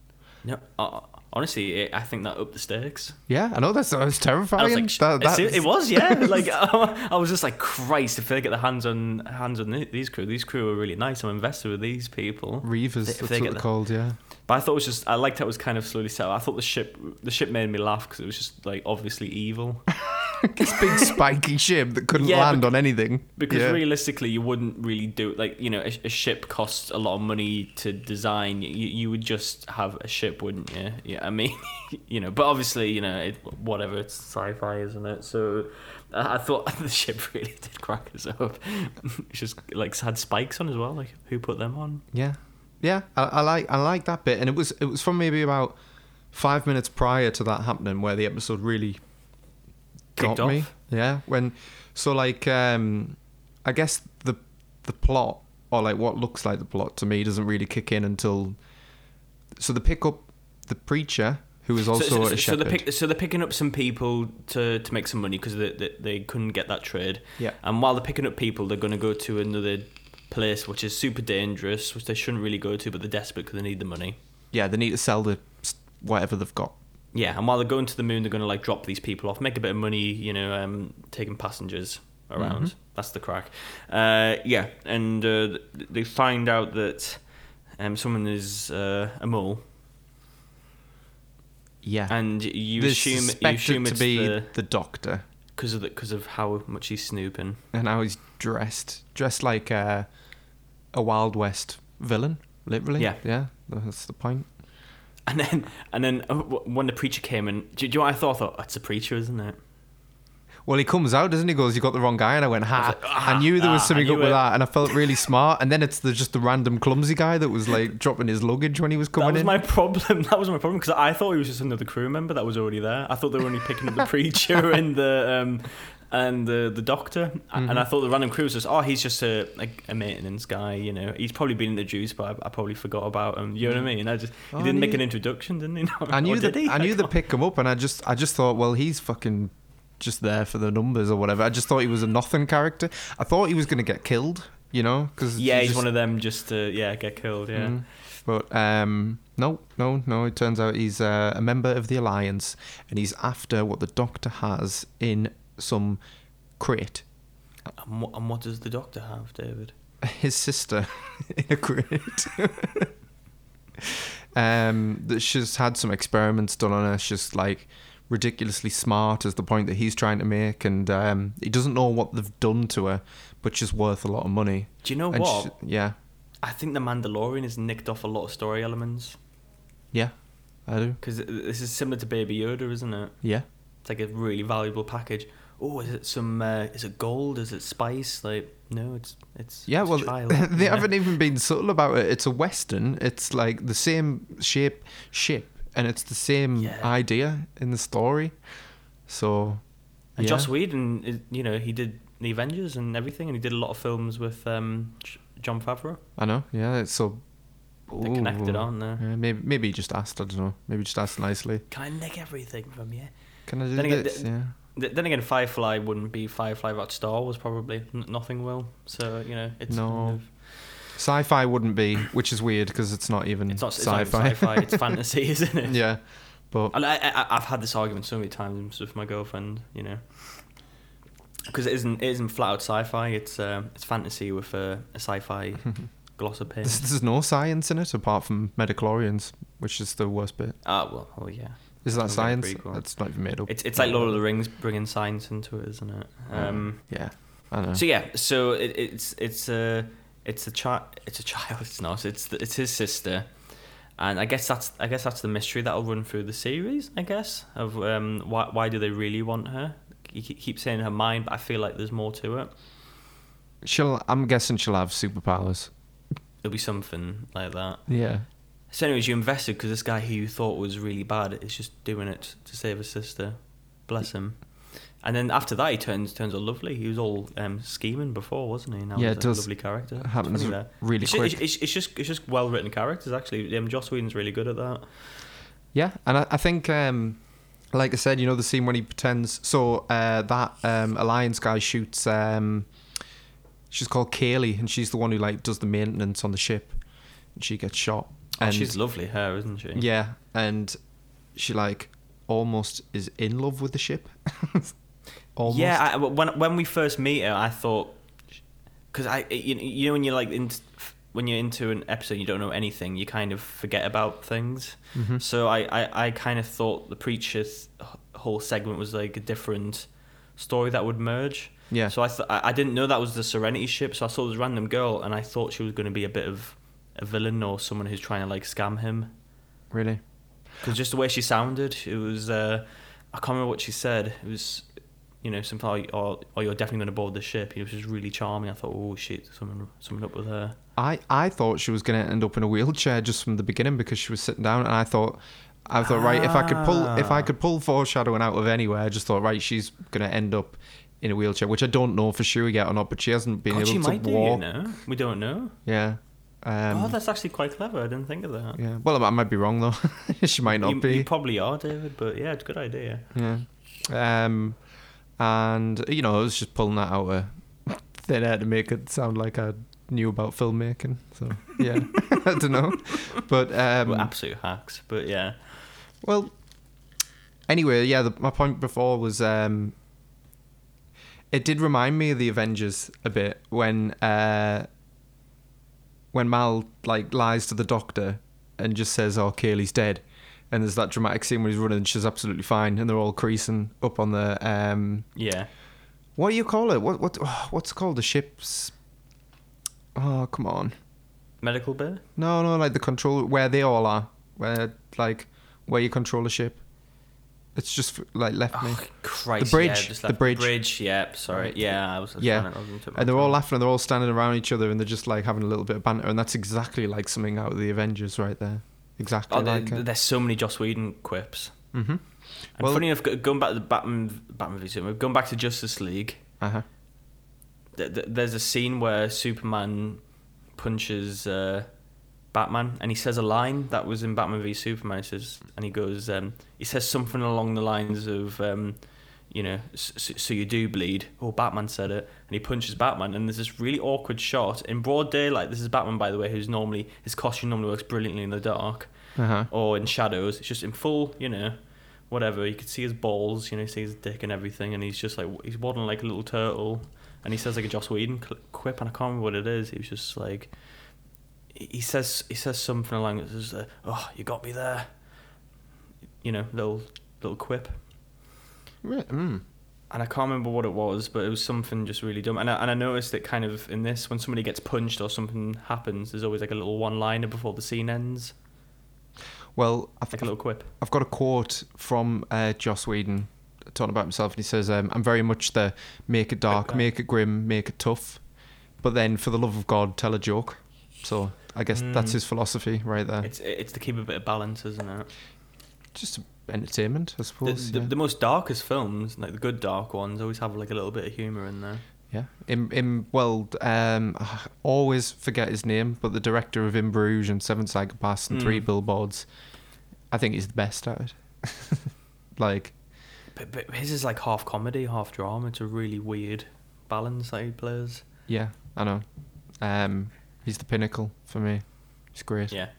Speaker 1: no uh, honestly it, i think that upped the stakes
Speaker 2: Yeah, I know that's that was terrifying.
Speaker 1: I was like,
Speaker 2: That- that's-
Speaker 1: it was, yeah. [LAUGHS] Like [LAUGHS] I was just like, Christ! If they get the hands on hands on these crew, these crew are really nice. I'm invested with these people.
Speaker 2: Reavers.
Speaker 1: If they
Speaker 2: what
Speaker 1: get
Speaker 2: they're
Speaker 1: the-
Speaker 2: called. Yeah.
Speaker 1: But I thought it was just, I liked how it was kind of slowly set. up. I thought the ship, the ship made me laugh because it was just like obviously evil. [LAUGHS] [LAUGHS]
Speaker 2: this big spiky ship that couldn't
Speaker 1: Yeah,
Speaker 2: land
Speaker 1: bec-
Speaker 2: on anything.
Speaker 1: Because
Speaker 2: yeah.
Speaker 1: realistically, you wouldn't really do it like you know a, a ship costs a lot of money to design. You, you would just have a ship, wouldn't you? Yeah, I mean, [LAUGHS] you know. But obviously, you know, it, whatever. It's sci-fi, isn't it? So I, I thought [LAUGHS] the ship really did crack us up. it's just like had spikes on as well. Like who put them on?
Speaker 2: Yeah, yeah. I, I like I like that bit, and it was it was from maybe about five minutes prior to that happening where the episode really Got me. Yeah, when so like um, I guess the the plot or like what looks like the plot to me doesn't really kick in until so they pick up the preacher who is also
Speaker 1: so, so,
Speaker 2: a
Speaker 1: so
Speaker 2: shepherd.
Speaker 1: they're pick, so they're picking up some people to, to make some money because they, they they couldn't get that trade.
Speaker 2: Yeah.
Speaker 1: And while they're picking up people, they're going to go to another place which is super dangerous, which they shouldn't really go to, but they're desperate because they need the money.
Speaker 2: yeah, they need to sell the whatever they've got.
Speaker 1: Yeah. And while they're going to the moon, they're going to like drop these people off, make a bit of money, you know, um, taking passengers around. That's the crack. Uh, yeah. And uh, they find out that um, someone is uh, a mole,
Speaker 2: Yeah,
Speaker 1: and you
Speaker 2: they
Speaker 1: assume you assume
Speaker 2: it to be
Speaker 1: the
Speaker 2: the doctor.
Speaker 1: because of the, cause of how much he's snooping.
Speaker 2: and how he's dressed, dressed like a, a Wild West villain, literally.
Speaker 1: Yeah.
Speaker 2: yeah, that's the point. [LAUGHS]
Speaker 1: And then, and then uh, when the preacher came in, do, you know what I thought? I thought that's a preacher, isn't it?
Speaker 2: Well, he comes out, doesn't he? Goes, you got the wrong guy, and I went, ha!
Speaker 1: I was like,
Speaker 2: I
Speaker 1: "Ah,
Speaker 2: knew there was
Speaker 1: ah,
Speaker 2: something
Speaker 1: knew
Speaker 2: up with that, and I felt really smart. And then it's the, just the random clumsy guy that was like [LAUGHS] dropping his luggage when he was coming.
Speaker 1: That was
Speaker 2: in.
Speaker 1: my problem. [LAUGHS] That was my problem because I thought he was just another crew member that was already there. I thought they were only picking up the preacher and the um, and the the doctor,
Speaker 2: Mm-hmm.
Speaker 1: and I thought the random crew was just oh he's just a, a a maintenance guy. You know, he's probably been introduced, but I, I probably forgot about him. You know what I mean? I just
Speaker 2: Oh,
Speaker 1: he didn't make an introduction, didn't he? [LAUGHS] No.
Speaker 2: I knew that
Speaker 1: did?
Speaker 2: I knew they pick him up, and I just I just thought, well, he's fucking just there for the numbers or whatever. I just thought he was a nothing character. I thought he was gonna get killed, you know, because
Speaker 1: Yeah, he's one of them. Just to yeah get killed. Yeah.
Speaker 2: Mm. But um, no, no, no. It turns out he's uh, a member of the Alliance, and he's after what the Doctor has in some crate.
Speaker 1: And, what, and what does the doctor have, David? [LAUGHS]
Speaker 2: His sister [LAUGHS] in a crate. [LAUGHS] um, that she's had some experiments done on her. She's like ridiculously smart, is the point that he's trying to make, and um, he doesn't know what they've done to her, but she's worth a lot of money.
Speaker 1: Do you know
Speaker 2: And
Speaker 1: what?
Speaker 2: she- yeah,
Speaker 1: I think the Mandalorian has nicked off a lot of story elements
Speaker 2: yeah, I do.
Speaker 1: because this is similar to Baby Yoda, isn't it?
Speaker 2: Yeah.
Speaker 1: It's like a really valuable package. Oh, is it some? Uh, is it gold? Is it spice? Like, no, it's it's
Speaker 2: Yeah,
Speaker 1: it's
Speaker 2: well, [LAUGHS] they
Speaker 1: yeah.
Speaker 2: haven't even been subtle about it. It's a western. It's like the same shape ship, and it's the same
Speaker 1: Yeah.
Speaker 2: idea in the story. So,
Speaker 1: And
Speaker 2: yeah.
Speaker 1: Joss Whedon, you know, he did the Avengers and everything, and he did a lot of films with um, Jon Favreau.
Speaker 2: I know. Yeah, it's so.
Speaker 1: They're connected, aren't they?
Speaker 2: Yeah, maybe maybe just asked. I don't know. Maybe just asked nicely.
Speaker 1: Can I nick everything from you?
Speaker 2: Can I do
Speaker 1: Then again,
Speaker 2: this?
Speaker 1: th-
Speaker 2: yeah.
Speaker 1: Th- Then again, Firefly wouldn't be Firefly without Star Wars, probably. N- nothing will. So you know, it's
Speaker 2: No.
Speaker 1: kind of-
Speaker 2: Sci-fi wouldn't be, which is weird because it's not even
Speaker 1: it's not
Speaker 2: sci-fi.
Speaker 1: even sci-fi. it's [LAUGHS] fantasy, isn't it?
Speaker 2: yeah, but
Speaker 1: And I, I, I've had this argument so many times with my girlfriend, you know, because it isn't it isn't flat out sci-fi. It's um, it's fantasy with a, a sci-fi [LAUGHS] gloss of paint.
Speaker 2: there's, there's no science in it apart from midi-chlorians, which is the worst bit.
Speaker 1: Ah, well, oh yeah.
Speaker 2: Is that
Speaker 1: Sounds like a
Speaker 2: science?
Speaker 1: prequel.
Speaker 2: That's not even made up.
Speaker 1: It's it's like Lord of the Rings bringing science into it, isn't it? Um,
Speaker 2: yeah, I know.
Speaker 1: So yeah, so it, it's it's a it's a child. It's a child. [LAUGHS] It's not. It's the, it's his sister, and I guess that's I guess that's the mystery that'll run through the series. I guess of um why why do they really want her? You ke- keep saying her mind, but I feel like there's more to it.
Speaker 2: she'll. I'm guessing she'll have superpowers.
Speaker 1: It'll be something like that.
Speaker 2: Yeah.
Speaker 1: So, anyways, you invested because this guy who you thought was really bad is just doing it to save his sister. Bless him. And then after that, he turns turns out lovely. He was all um, scheming before, wasn't he? Now
Speaker 2: Yeah,
Speaker 1: he's
Speaker 2: it
Speaker 1: a
Speaker 2: does
Speaker 1: lovely character.
Speaker 2: Happens
Speaker 1: that.
Speaker 2: really
Speaker 1: it's,
Speaker 2: quick.
Speaker 1: It's, it's, it's just it's just well written characters actually. Um, Joss Whedon's really good at that.
Speaker 2: Yeah, and I, I think, um, like I said, you know, the scene when he pretends. So uh, that um, Alliance guy shoots. Um, she's called Kaylee, and she's the one who like does the maintenance on the ship, and she gets shot.
Speaker 1: Oh,
Speaker 2: And
Speaker 1: she's lovely hair, isn't she?
Speaker 2: yeah, and she like almost is in love with the ship. [LAUGHS] almost.
Speaker 1: Yeah, I, when when we first meet her, I thought because I you, know- you know when you're like in, when you're into an episode, you don't know anything. You kind of forget about things.
Speaker 2: Mhm.
Speaker 1: So I, I, I kind of thought the preacher's whole segment was like a different story that would merge.
Speaker 2: Yeah.
Speaker 1: So I th- I I didn't know that was the Serenity ship. So I saw this random girl, and I thought she was going to be a bit of a villain or someone who's trying to like scam him.
Speaker 2: really.
Speaker 1: Because just the way she sounded, it was uh, I can't remember what she said. It was you know something like, "Oh, oh you're definitely going to board the ship." It was just really charming. I thought, "Oh shit, something something up with her."
Speaker 2: I, I thought she was going to end up in a wheelchair just from the beginning because she was sitting down, and I thought, I thought, right, if I could pull, if I
Speaker 1: Ah.
Speaker 2: could pull foreshadowing out of anywhere, I just thought, right, she's going to end up in a wheelchair, which I don't know for sure yet or not, but she hasn't been
Speaker 1: God,
Speaker 2: able
Speaker 1: she
Speaker 2: to
Speaker 1: might do. You
Speaker 2: walk.
Speaker 1: know, we don't know.
Speaker 2: Yeah. Um,
Speaker 1: oh, that's actually quite clever. I didn't think of that.
Speaker 2: yeah. Well, I might be wrong though. [LAUGHS] she might not
Speaker 1: you,
Speaker 2: be.
Speaker 1: you probably are, David. But yeah, it's a good idea.
Speaker 2: Yeah. Um, and you know, I was just pulling that out of [LAUGHS] thin air to make it sound like I knew about filmmaking. So yeah, [LAUGHS] I don't know, but um,
Speaker 1: We're absolute hacks. But yeah,
Speaker 2: Well, anyway, yeah, the, my point before was um, it did remind me of the Avengers a bit when uh, when Mal like lies to the doctor and just says, "Oh, Kaylee's dead," and there's that dramatic scene where he's running and she's absolutely fine, and they're all creasing up on the um,
Speaker 1: yeah.
Speaker 2: what do you call it? What what [SIGHS] what's it called? The ships. Oh come on!
Speaker 1: Medical bit.
Speaker 2: No, no, like the control where they all are, where like where you control a ship. It's just like left me,
Speaker 1: Oh, Christ.
Speaker 2: The
Speaker 1: yeah,
Speaker 2: bridge,
Speaker 1: just
Speaker 2: the bridge.
Speaker 1: Bridge. Yeah. Sorry. Yeah. I was.
Speaker 2: Yeah.
Speaker 1: trying to- I was
Speaker 2: and they're all laughing and they're all standing around each other and they're just like having a little bit of banter, and that's exactly like something out of the Avengers right there. Exactly
Speaker 1: Oh,
Speaker 2: like it.
Speaker 1: there's so many Joss Whedon quips.
Speaker 2: Mm-hmm.
Speaker 1: And
Speaker 2: Well-
Speaker 1: funny enough, going back to the Batman, Batman v Superman, going back to Justice League,
Speaker 2: Uh huh.
Speaker 1: th- th- there's a scene where Superman punches uh, Batman, and he says a line that was in Batman v Superman. He says, and he goes, um, he says something along the lines of, um, you know, so, so you do bleed. Oh, Batman said it, and he punches Batman, and there's this really awkward shot in broad daylight. This is Batman, by the way, who's normally his costume normally works brilliantly in the dark
Speaker 2: Uh huh.
Speaker 1: or in shadows. It's just in full, you know, whatever. You could see his balls, you know, you see his dick and everything, and he's just like he's waddling like a little turtle, and he says like a Joss Whedon quip, and I can't remember what it is. He was just like, he says he says something along that says, uh, "Oh, you got me there," you know, little little quip.
Speaker 2: Mm.
Speaker 1: And I can't remember what it was, but it was something just really dumb. And I, and I noticed it kind of in this when somebody gets punched or something happens, there's always like a little one-liner before the scene ends,
Speaker 2: Well, I've,
Speaker 1: like a little quip.
Speaker 2: I've got a quote from uh, Joss Whedon talking about himself, and he says, um, "I'm very much the make it dark, make it grim, make it tough, but then for the love of God, tell a joke." So I guess that's
Speaker 1: Mm.
Speaker 2: his philosophy right there.
Speaker 1: It's it's to keep a bit of balance, isn't it?
Speaker 2: Just entertainment, I suppose.
Speaker 1: the,
Speaker 2: yeah.
Speaker 1: the most darkest films, like the good dark ones, always have like a little bit of humor in there.
Speaker 2: Yeah. In in well, um, I [SIGHS] always forget his name, but the director of In Bruges and Seven Psychopaths and Three
Speaker 1: Mm.
Speaker 2: Billboards, I think he's the best at it. [LAUGHS] like,
Speaker 1: But, but his is like half comedy, half drama. It's a really weird balance that he plays.
Speaker 2: yeah, I know. Um, he's the pinnacle for me. He's great.
Speaker 1: Yeah.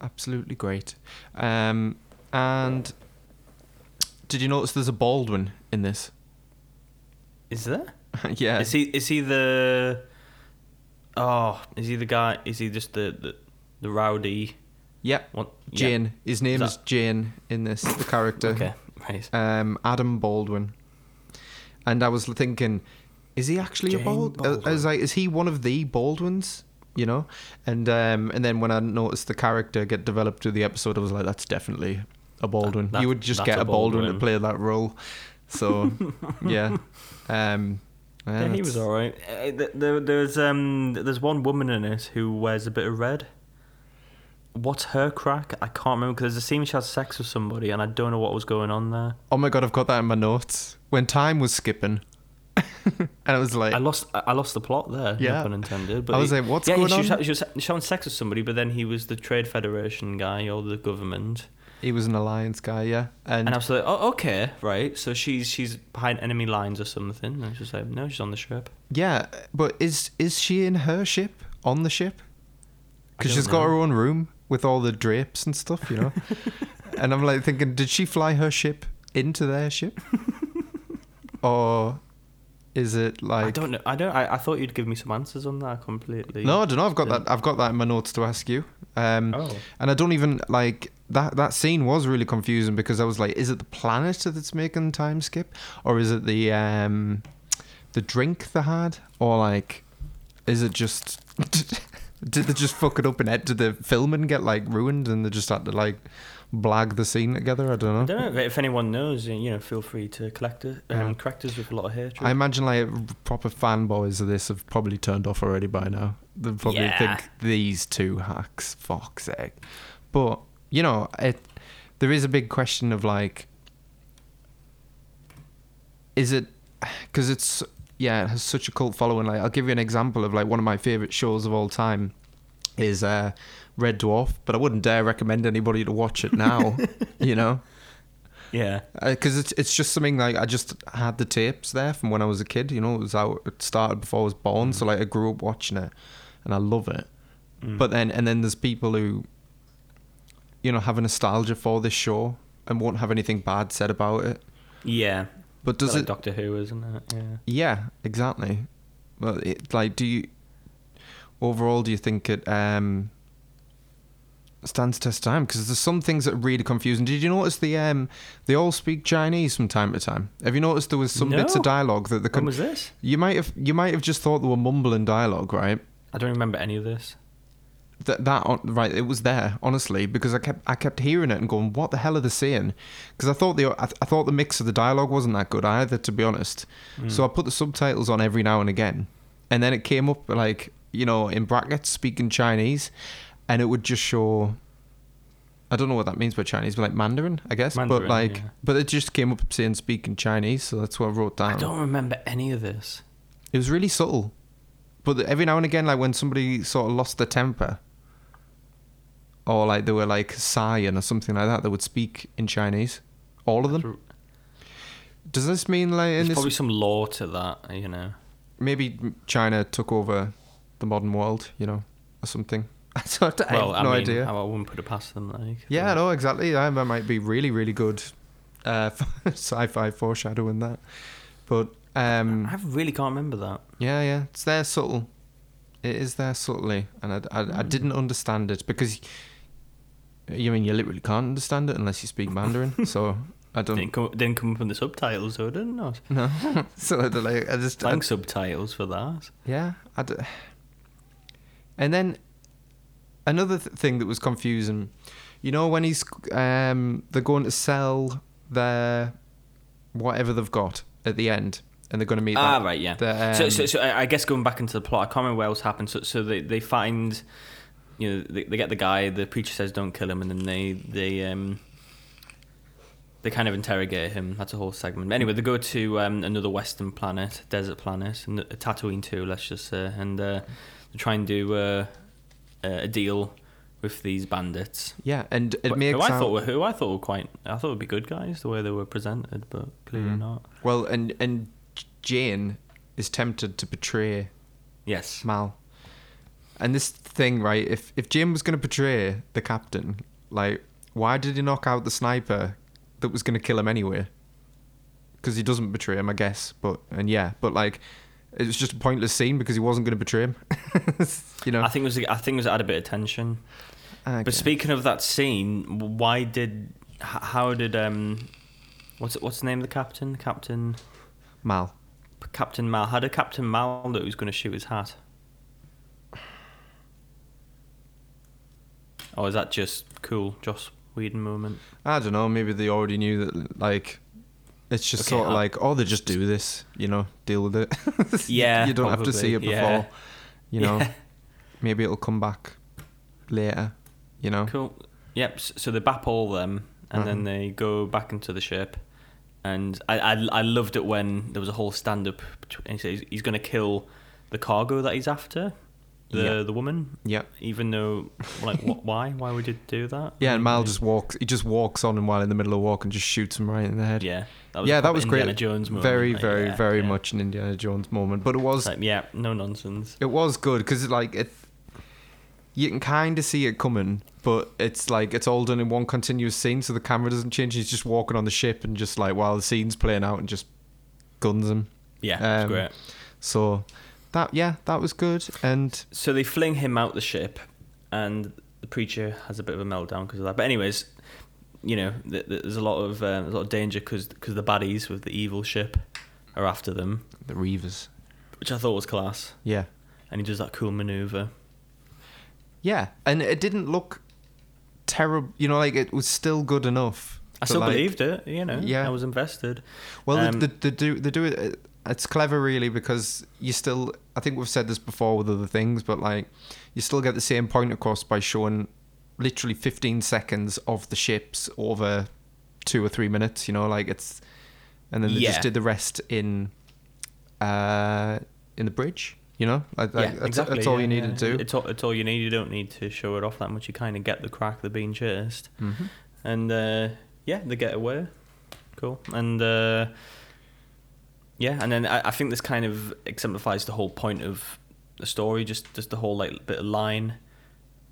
Speaker 2: Absolutely great. Um, and did you notice there's a Baldwin in this?
Speaker 1: Is there? [LAUGHS]
Speaker 2: yeah.
Speaker 1: Is he? Is he the? Oh, is he the guy? Is he just the the, the rowdy?
Speaker 2: Yep.
Speaker 1: What? yeah.
Speaker 2: Jayne. His name
Speaker 1: Is
Speaker 2: is Jayne in this, the character.
Speaker 1: Okay. Right.
Speaker 2: um, Adam Baldwin. And I was thinking, is he actually a
Speaker 1: Jane
Speaker 2: Bald? I- I was like, is he one of the Baldwins? You know, and um, and then when I noticed the character get developed through the episode, I was like, that's definitely a Baldwin.
Speaker 1: that-
Speaker 2: you would just get
Speaker 1: a
Speaker 2: a Baldwin, to play that role. So [LAUGHS] yeah, um,
Speaker 1: Yeah, he was all right. Uh, there, there's um, there's one woman in it who wears a bit of red. What's her crack? I can't remember because there's a scene she has sex with somebody, and I don't know what was going on there.
Speaker 2: Oh my god, I've got that in my notes. When time was skipping, [LAUGHS] and it was like,
Speaker 1: I lost, I lost the plot there.
Speaker 2: Yeah.
Speaker 1: no pun intended. But
Speaker 2: I was
Speaker 1: he-
Speaker 2: like, what's
Speaker 1: yeah,
Speaker 2: going
Speaker 1: she
Speaker 2: on?
Speaker 1: Was, she was showing sex with somebody, but then he was the trade federation guy or the government,
Speaker 2: he was an alliance guy, yeah, and,
Speaker 1: and I was like, oh, okay, right. So she's she's behind enemy lines or something. And she's like, no, she's on the ship.
Speaker 2: Yeah, but is is she in her ship on the ship? Because she's got her own room with all the drapes and stuff, you know. [LAUGHS] and I'm like thinking, did she fly her ship into their ship, [LAUGHS] or is it like?
Speaker 1: I don't know. I don't. I, I thought you'd give me some answers on that completely.
Speaker 2: No, I don't know. I've got that. I've got that in my notes to ask you. Um,
Speaker 1: Oh.
Speaker 2: and I don't even like that. That scene was really confusing because I was like, is it the planet that's making time skip, or is it the um, the drink they had, or like, is it just? [LAUGHS] did they just fuck it up and ed- did the filming get like ruined and they just had to like blag the scene together? I don't know.
Speaker 1: I don't know if anyone knows. You know, feel free to collect it. Um,
Speaker 2: Yeah.
Speaker 1: correct us with a lot of hatred.
Speaker 2: I imagine like proper fanboys of this have probably turned off already by now. They probably
Speaker 1: Yeah.
Speaker 2: think these two hacks, fuck's sake. But you know, it there is a big question of like, is it because it's yeah, it has such a cult following. Like, I'll give you an example of like one of my favorite shows of all time is uh, Red Dwarf, but I wouldn't dare recommend anybody to watch it now. [LAUGHS] you know,
Speaker 1: yeah.
Speaker 2: because it's it's just something like I just had the tapes there from when I was a kid. You know, it was out. It started before I was born, so like I grew up watching it, and I love it.
Speaker 1: Mm.
Speaker 2: But then and then there's people who, you know, have a nostalgia for this show and won't have anything bad said about it.
Speaker 1: yeah.
Speaker 2: But does
Speaker 1: like
Speaker 2: it?
Speaker 1: Doctor Who, isn't it? Yeah.
Speaker 2: Yeah, exactly. Well, it, like, do you overall do you think it um stands the test time? Because there's some things that are really confusing. Did you notice the um they all speak Chinese from time to time? Have you noticed there was some bits of dialogue that they
Speaker 1: When
Speaker 2: could
Speaker 1: was this?
Speaker 2: you might have you might have just thought they were mumbling dialogue, right?
Speaker 1: I don't remember any of this.
Speaker 2: That that right, it was there honestly because I kept I kept hearing it and going, what the hell are they saying? Because I thought the I, I thought the mix of the dialogue wasn't that good either, to be honest. So I put the subtitles on every now and again, and then it came up like you know in brackets speaking Chinese, and it would just show. I don't know what that means by Chinese, but like Mandarin, I guess. but like,
Speaker 1: yeah.
Speaker 2: but it just came up saying speaking Chinese, so that's what I wrote down.
Speaker 1: I don't remember any of this.
Speaker 2: It was really subtle. But every now and again, like when somebody sort of lost their temper, or like they were like sighing or something like that, they would speak in Chinese. All of them. Does this mean like in
Speaker 1: There's
Speaker 2: this
Speaker 1: probably some law to that, you know.
Speaker 2: maybe China took over the modern world, you know, or something? [LAUGHS] I, don't, I
Speaker 1: Well,
Speaker 2: have no
Speaker 1: I mean,
Speaker 2: idea.
Speaker 1: I wouldn't put it past them. Like,
Speaker 2: yeah,
Speaker 1: but-
Speaker 2: no, exactly. That that might be really, really good uh, [LAUGHS] sci-fi foreshadowing that. But um,
Speaker 1: I really can't remember that.
Speaker 2: Yeah, yeah, it's there subtle. It is there subtly, and I, I,
Speaker 1: Hmm.
Speaker 2: I didn't understand it because you mean you literally can't understand it unless you speak Mandarin. [LAUGHS] so I don't
Speaker 1: Didn't come, didn't come from the subtitles, though, didn't it?
Speaker 2: know. so I don't like I just I-
Speaker 1: Thanks subtitles for that.
Speaker 2: yeah. I d- and then another th- thing that was confusing, you know, when he's um they're going to sell their whatever they've got at the end, and they're going to meet.
Speaker 1: Ah,
Speaker 2: that-
Speaker 1: right, yeah.
Speaker 2: the,
Speaker 1: so,
Speaker 2: um,
Speaker 1: so, so I I guess going back into the plot, I can't remember what else happened. So, so they, they find, you know, they, they get the guy. The preacher says, "Don't kill him," and then they they um they kind of interrogate him. That's a whole segment. But anyway, they go to um, another Western planet, desert planet, and Tatooine too. Let's just say, and uh, they try and do uh, a deal with these bandits.
Speaker 2: Yeah, and it makes
Speaker 1: who I thought were who I thought were quite. I thought would be good guys the way they were presented, but clearly
Speaker 2: Mhm.
Speaker 1: not.
Speaker 2: well, and and Jayne is tempted to betray
Speaker 1: Yes.
Speaker 2: Mal. And this thing, right? If if Jim was going to betray the captain, like, why did he knock out the sniper that was going to kill him anyway? Because he doesn't betray him, I guess. But and yeah, but like, it was just a pointless scene because he wasn't going to betray him. [LAUGHS] you know.
Speaker 1: I think it was. I think it was at a bit of tension.
Speaker 2: I
Speaker 1: But speaking of that scene, why did, how did um, what's what's the name of the captain? Captain
Speaker 2: Mal.
Speaker 1: Captain Mal. How did Captain Mal know he was going to shoot his hat? Or is that just cool, Joss Whedon moment?
Speaker 2: I don't know. Maybe they already knew that. Like, it's just
Speaker 1: Okay,
Speaker 2: sort of
Speaker 1: I-
Speaker 2: like, oh, they just do this. You know, deal with it. [LAUGHS]
Speaker 1: Yeah,
Speaker 2: you don't have to see it before.
Speaker 1: yeah.
Speaker 2: You know,
Speaker 1: Yeah.
Speaker 2: maybe it'll come back later. You know.
Speaker 1: Cool. Yep. So they bap all them, and then
Speaker 2: Mhm.
Speaker 1: they go back into the ship. And I, I, I loved it when there was a whole stand up. He says he's going to kill the cargo that he's after, the
Speaker 2: Yeah.
Speaker 1: the woman.
Speaker 2: Yeah.
Speaker 1: Even though, like, what, [LAUGHS] why? Why would you do that?
Speaker 2: Yeah, and Mal just walks. He just walks on, and while in the middle of walk, and just shoots him right in the head.
Speaker 1: Yeah. That
Speaker 2: yeah,
Speaker 1: a
Speaker 2: that was
Speaker 1: Indiana
Speaker 2: great.
Speaker 1: Jones moment.
Speaker 2: very,
Speaker 1: like,
Speaker 2: very,
Speaker 1: yeah,
Speaker 2: very
Speaker 1: yeah.
Speaker 2: much an Indiana Jones moment. But it was,
Speaker 1: like, yeah, no nonsense.
Speaker 2: it was good because like it, you can kind of see it coming, but it's like it's all done in one continuous scene, so the camera doesn't change. He's just walking on the ship, and just like while the scene's playing out, and just guns him.
Speaker 1: Yeah,
Speaker 2: Um,
Speaker 1: it's great.
Speaker 2: So that yeah, that was good. And
Speaker 1: So they fling him out the ship, and the preacher has a bit of a meltdown because of that. But anyways, you know, th- th- there's a lot of uh, there's a lot of danger because the baddies with the evil ship are after them,
Speaker 2: the Reavers,
Speaker 1: which I thought was class.
Speaker 2: yeah,
Speaker 1: And he does that cool maneuver.
Speaker 2: yeah, and it didn't look terrible. You know, like it was still good enough.
Speaker 1: I still
Speaker 2: like,
Speaker 1: believed it. You know,
Speaker 2: Yeah.
Speaker 1: I was invested.
Speaker 2: Well,
Speaker 1: Um,
Speaker 2: they, they do they do it. It's clever, really, because you still. I think we've said this before with other things, but like you still get the same point across by showing literally 15 seconds of the ships over two or three minutes. You know, like it's, and then they
Speaker 1: Yeah.
Speaker 2: just did the rest in, uh, in the bridge. You know, like, like,
Speaker 1: yeah,
Speaker 2: that's,
Speaker 1: exactly.
Speaker 2: that's all
Speaker 1: yeah,
Speaker 2: you need to do.
Speaker 1: It's all, it's all you need. You don't need to show it off that much. You kind of get the crack. They're being chased.
Speaker 2: Mhm.
Speaker 1: and uh, yeah, they get away. Cool, and uh, yeah, and then I, I think this kind of exemplifies the whole point of the story. Just just the whole like bit of line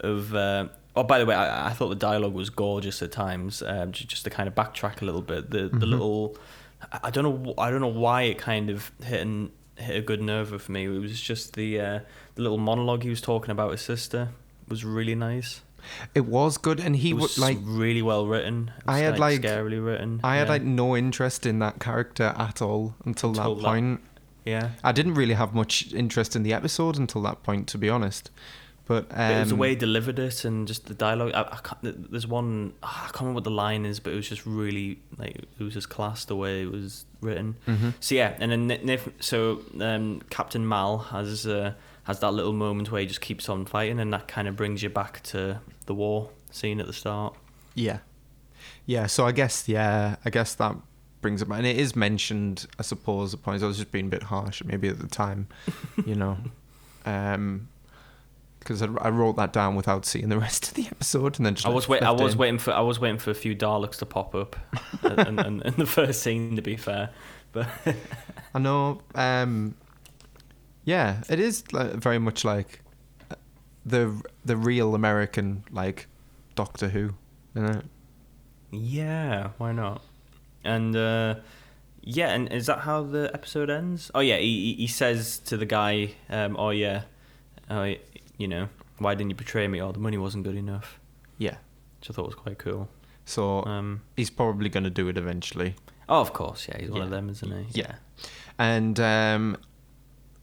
Speaker 1: of. Uh, oh, by the way, I, I thought the dialogue was gorgeous at times. Um, just, just to kind of backtrack a little bit, the the
Speaker 2: Mhm.
Speaker 1: little. I don't know, I don't know why it kind of hit and hit a good nerve with me. It was just the uh, the little monologue he was talking about his sister was really nice.
Speaker 2: It was good, and he
Speaker 1: It
Speaker 2: was like
Speaker 1: really well written. It
Speaker 2: I
Speaker 1: was,
Speaker 2: had, like-
Speaker 1: scarily written.
Speaker 2: I had
Speaker 1: yeah.
Speaker 2: like no interest in that character at all until,
Speaker 1: Until
Speaker 2: that
Speaker 1: that-
Speaker 2: point.
Speaker 1: yeah.
Speaker 2: I didn't really have much interest in the episode until that point, to be honest. But, um,
Speaker 1: But it was the way he delivered it and just the dialogue. I, I can't, there's one ah, I can't remember what the line is, but it was just really like it was just class the way it was written.
Speaker 2: Mhm.
Speaker 1: So yeah, and then Nif, so um, Captain Mal has uh, has that little moment where he just keeps on fighting, and that kind of brings you back to the war scene at the start.
Speaker 2: Yeah, yeah. So I guess yeah, I guess that brings it back, and it is mentioned, I suppose. At points, I was just being a bit harsh, maybe at the time, you know, [LAUGHS] because I, I wrote that down without seeing the [LAUGHS] rest of the episode, and then just
Speaker 1: I was wait, I was
Speaker 2: in.
Speaker 1: waiting for I was waiting for a few Daleks to pop up, [LAUGHS] and, and, and the first scene to be fair, but
Speaker 2: I know. Um, yeah, it is like, very much like uh, the the real American like Doctor Who, you know.
Speaker 1: Yeah, why not? And uh, yeah, and is that how the episode ends? Oh yeah, he he- he says to the guy, um, "Oh yeah, oh you know, why didn't you betray me? Oh, the money wasn't good enough."
Speaker 2: Yeah.
Speaker 1: Which I thought was quite cool.
Speaker 2: So
Speaker 1: Um,
Speaker 2: he's probably going to do it eventually.
Speaker 1: oh, of course, yeah, he's one
Speaker 2: Yeah.
Speaker 1: of them, isn't he?
Speaker 2: Yeah. And um,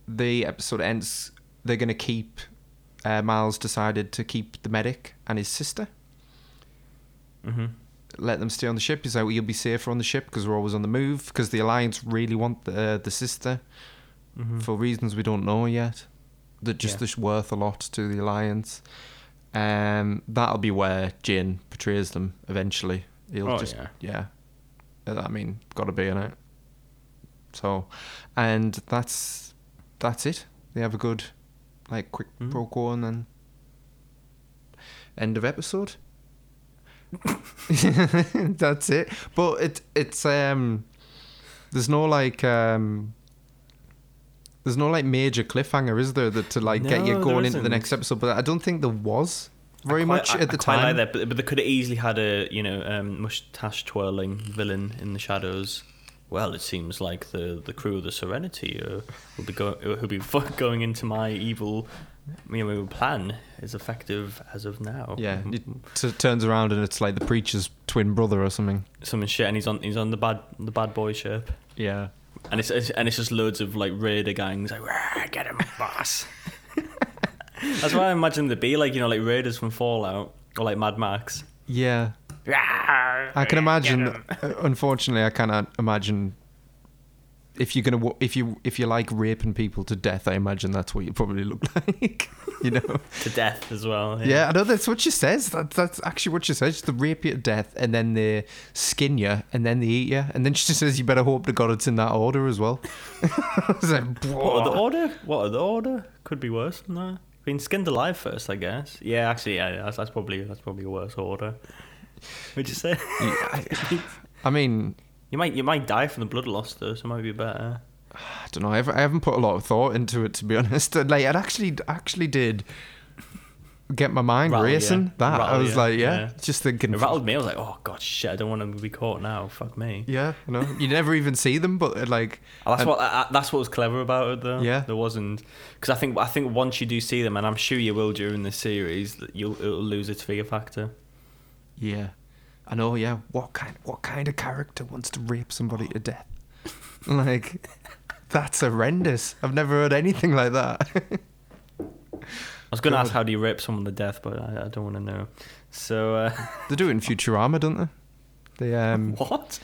Speaker 2: the episode ends. They're going to keep. Uh, Miles decided to keep the medic and his sister.
Speaker 1: Mm-hmm.
Speaker 2: Let them stay on the ship. He's like, well, "You'll be safer on the ship because we're always on the move." Because the Alliance really want the uh, the sister
Speaker 1: Mm-hmm.
Speaker 2: for reasons we don't know yet. That just
Speaker 1: Yeah.
Speaker 2: is worth a lot to the Alliance. Um, that'll be where Jin portrays them eventually. He'll
Speaker 1: Oh,
Speaker 2: just
Speaker 1: yeah.
Speaker 2: yeah. I mean, got to be in it. So, and that's that's it. They have a good, like, quick
Speaker 1: Mm.
Speaker 2: pro quo and then end of episode. [LAUGHS] [LAUGHS] that's it. But it it's um, there's no like um. There's no like major cliffhanger, is there, that to like get you going into the next episode? But I don't think there was very
Speaker 1: quite-
Speaker 2: much
Speaker 1: I-
Speaker 2: at the
Speaker 1: I
Speaker 2: time.
Speaker 1: like that, but, but they could have easily had a you know um, mustache twirling villain in the shadows. Well, it seems like the the crew of the Serenity uh, will be going will be going into my evil you know, plan is effective as of now.
Speaker 2: Yeah, it t- turns around and it's like the preacher's twin brother or something.
Speaker 1: some shit, and he's on he's on the bad the bad boy ship,
Speaker 2: Yeah.
Speaker 1: And it's, it's and it's just loads of like raider gangs like get him, [LAUGHS] boss. That's what I imagine to be like, you know, like raiders from Fallout or like Mad Max.
Speaker 2: Yeah.
Speaker 1: I
Speaker 2: I can imagine. uh, Unfortunately, I cannot imagine if you're gonna if you if you like raping people to death. I imagine that's what you probably look [LAUGHS] like. you know.
Speaker 1: to death as well.
Speaker 2: Yeah, I know that's what she says. That, that's actually what she says. They rape you to death, and then they skin you, and then they eat you, and then [LAUGHS] she just says you better hope to God it's in that order as well. [LAUGHS] Like,
Speaker 1: What the order? What are the order? Could be worse than that. Being skinned alive first, I guess. Yeah, actually, yeah, that's, that's probably that's probably a worse order. Would you say?
Speaker 2: Yeah, I, I mean,
Speaker 1: You might you might die from the blood loss though, so it might be better. [SIGHS]
Speaker 2: I don't know. I haven't, I haven't put a lot of thought into it to be [LAUGHS] honest. Like, it actually actually did get my mind
Speaker 1: Rattle
Speaker 2: racing. That I was
Speaker 1: you,
Speaker 2: like, yeah,
Speaker 1: yeah.
Speaker 2: just thinking.
Speaker 1: It rattled me. I was like, oh god, shit! I don't want to be caught now. Fuck me.
Speaker 2: Yeah, you know, you never even see them, but uh, like,
Speaker 1: Oh, [LAUGHS] that's
Speaker 2: and-
Speaker 1: what uh, that's what was clever about it though.
Speaker 2: Yeah.
Speaker 1: there wasn't because I think I think once you do see them, and I'm sure you will during this series, you'll it'll lose its fear factor.
Speaker 2: yeah, I know. Yeah, what kind what kind of character wants to rape somebody to death? like, [LAUGHS] that's horrendous. I've never heard anything like that.
Speaker 1: I was going to ask how do you rape someone to death, but I, I don't want to know. So uh, [LAUGHS]
Speaker 2: they do it in Futurama, don't they? They um, [LAUGHS]
Speaker 1: what?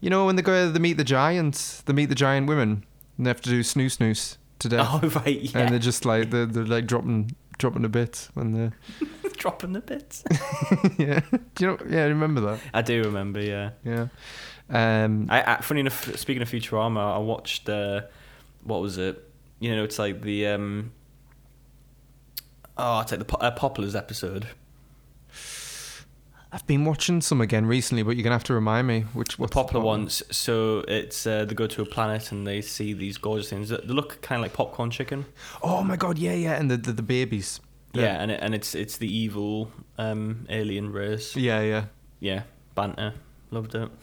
Speaker 2: you know, when they go, they meet the giants, they meet the giant women, and they have to do snoo snooze to death.
Speaker 1: Oh right, yeah.
Speaker 2: and they're just like they're, they're like dropping dropping a bit when they're
Speaker 1: dropping the bits. [LAUGHS] [LAUGHS]
Speaker 2: yeah do you know yeah remember that
Speaker 1: I do remember, yeah.
Speaker 2: yeah um
Speaker 1: I, I funny enough, speaking of Futurama, I watched uh, what was it? You know, it's like the um, oh, it's like the Po- uh, Popplers episode.
Speaker 2: I've been watching some again recently but you're gonna have to remind me which
Speaker 1: The popular
Speaker 2: the
Speaker 1: ones. So it's uh, they go to a planet and they see these gorgeous things. They look kind of like popcorn chicken.
Speaker 2: oh my god yeah yeah and the the, the babies
Speaker 1: Yeah, and it, and it's it's the evil um, alien race.
Speaker 2: yeah yeah
Speaker 1: Yeah, banter. Loved it. [LAUGHS]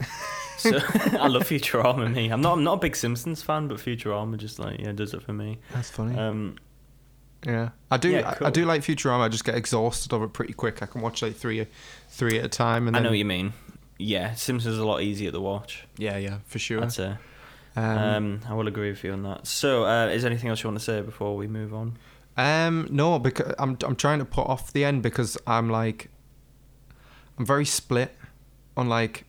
Speaker 1: So [LAUGHS] I love Futurama. Me, I'm not. I'm not a big Simpsons fan, but Futurama just like yeah does it for me.
Speaker 2: that's funny
Speaker 1: Um,
Speaker 2: yeah I do
Speaker 1: yeah,
Speaker 2: I, I do like Futurama I just get exhausted of it pretty quick I can watch like three three at a time and
Speaker 1: I know what you mean. Yeah, Simpsons is a lot easier to watch.
Speaker 2: yeah yeah for sure
Speaker 1: That's it.
Speaker 2: um,
Speaker 1: Um, I will agree with you on that. So, uh, is there anything else you want to say before we move on?
Speaker 2: Um, no, because I'm I'm trying to put off the end because I'm like, I'm very split on like,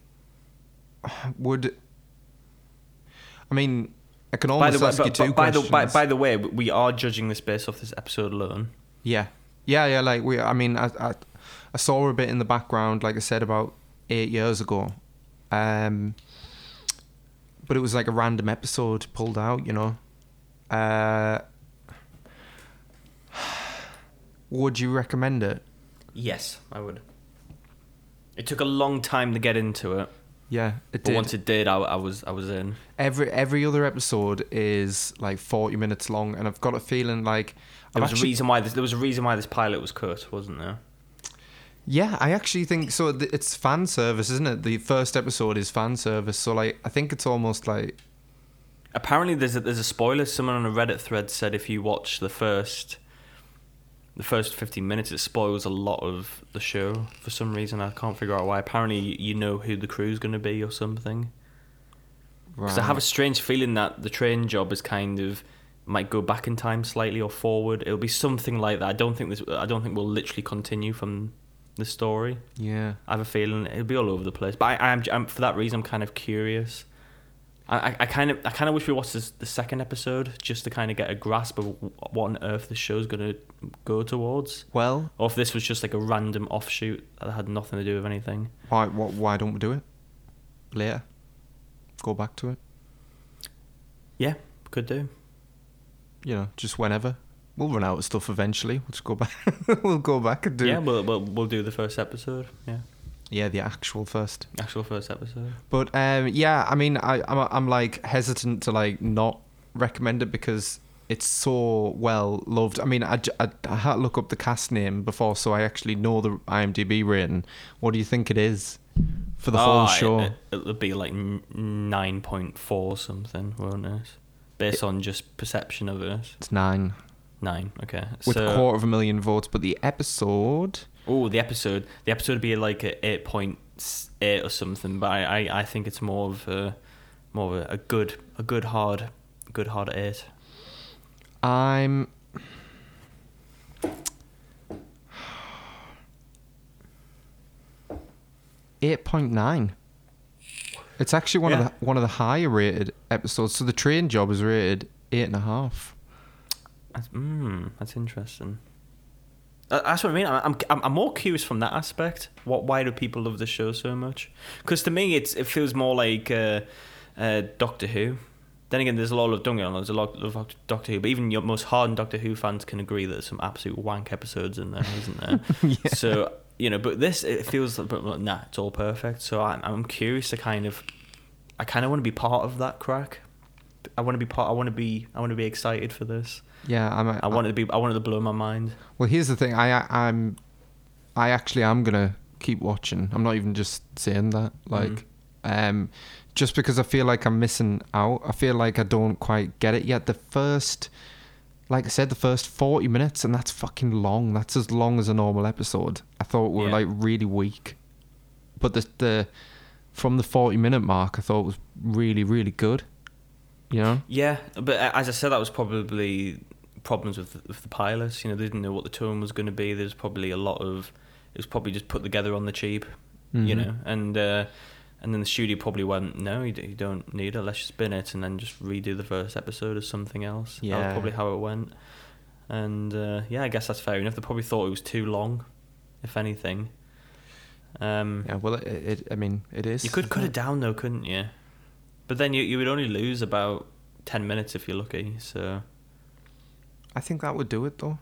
Speaker 2: [SIGHS] would. I mean, I can
Speaker 1: By
Speaker 2: almost
Speaker 1: the way,
Speaker 2: ask you two
Speaker 1: by the
Speaker 2: questions.
Speaker 1: by, by the way, we are judging this based off this episode alone.
Speaker 2: yeah, yeah, yeah. Like we, I mean, I, I, I saw a bit in the background, like I said about eight years ago, um, but it was like a random episode pulled out, you know. Uh, would you recommend it?
Speaker 1: Yes, I would. It took a long time to get into it,
Speaker 2: Yeah, it
Speaker 1: but
Speaker 2: did.
Speaker 1: once it did, I, I was I was in.
Speaker 2: every every other episode is like forty minutes long, and I've got a feeling like
Speaker 1: There
Speaker 2: I've
Speaker 1: was a
Speaker 2: actually-
Speaker 1: reason why this. There was a reason why this pilot was cut, wasn't there?
Speaker 2: Yeah, I actually think so. th- It's fan service, isn't it? The first episode is fan service, so like I think it's almost like
Speaker 1: Apparently, there's a, there's a spoiler. Someone on a Reddit thread said if you watch the first the first 15 minutes, it spoils a lot of the show for some reason. I can't figure out why. Apparently, you- know who the crew's going to be or something. Because I have a strange feeling that the train job is kind of might go back in time slightly or forward. It'll be something like that. I don't think this. I don't think we'll literally continue from the story.
Speaker 2: yeah.
Speaker 1: I have a feeling it'll be all over the place. But I, I'm, I'm for that reason, I'm kind of curious. I, I, kind of, I kind of wish we watched this, the second episode just to kind of get a grasp of what on earth the show's gonna go towards,
Speaker 2: Well,
Speaker 1: or if this was just like a random offshoot that had nothing to do with anything.
Speaker 2: why why, why don't we do it later? go back to it.
Speaker 1: Yeah, could do.
Speaker 2: You know, just whenever. We'll run out of stuff eventually. We'll just go back. [LAUGHS] we'll go back and do.
Speaker 1: Yeah, we'll, we'll we'll do the first episode. Yeah,
Speaker 2: Yeah, the actual first.
Speaker 1: actual first episode.
Speaker 2: But um, yeah, I mean, I, I'm I'm like hesitant to like not recommend it because it's so well loved. I mean, I had to look up the cast name before, so I actually know the IMDb rating. What do you think it is for the whole
Speaker 1: Oh,
Speaker 2: show?
Speaker 1: It, it, would be like nine point four something, won't it? Based on just perception of it.
Speaker 2: it's nine
Speaker 1: Nine. Okay.
Speaker 2: with
Speaker 1: so,
Speaker 2: a quarter of a million votes, but the episode.
Speaker 1: Oh, the episode. The episode would be like a eight point eight or something. But I, I, I think it's more of a more of a, a good a good hard good hard eight.
Speaker 2: I'm. Eight point nine. It's actually one
Speaker 1: Yeah.
Speaker 2: of the one of the higher rated episodes. So the train job is rated eight and a half.
Speaker 1: That's, mm, that's interesting. Uh, That's what I mean. I'm, I'm, I'm more curious from that aspect. What, why do people love the show so much? Because to me, it's it feels more like uh, uh, Doctor Who. Then again, there's a lot of don't get there's a lot of Doctor Who, but even your most hardened Doctor Who fans can agree that there's some absolute wank episodes in there, isn't there? [LAUGHS]
Speaker 2: yeah.
Speaker 1: So you know, but this it feels like, but nah, it's all perfect. So I'm I'm curious to kind of, I kind of want to be part of that crack. I want to be part. I want to be. I want to be excited for this.
Speaker 2: Yeah, I'm. A,
Speaker 1: I wanted to be. I wanted to blow my mind.
Speaker 2: Well, here's the thing. I I'm. I actually am gonna keep watching. I'm not even just saying that. Like, um, just because I feel like I'm missing out. I feel like I don't quite get it yet. The first, like I said, the first 40 minutes, and that's fucking long. That's as long as a normal episode. I thought were
Speaker 1: Yeah.
Speaker 2: like really weak, but the the from the 40 minute mark, I thought was really really good. You know.
Speaker 1: Yeah, but as I said, that was probably problems with the, with the pilots. You know, they didn't know what the tone was going to be. There's probably a lot of. It was probably just put together on the cheap. You
Speaker 2: Mhm.
Speaker 1: know, and uh, and then the studio probably went, no, you, you don't need it. Let's just spin it and then just redo the first episode or something else. that
Speaker 2: Yeah.
Speaker 1: was probably how it went. And uh, yeah, I guess that's fair enough. They probably thought it was too long, if anything. Um,
Speaker 2: Yeah. Well, it, it. I mean, it is.
Speaker 1: you could cut it down though, couldn't you? But then you you would only lose about ten minutes if you're lucky. So
Speaker 2: I think that would do it though.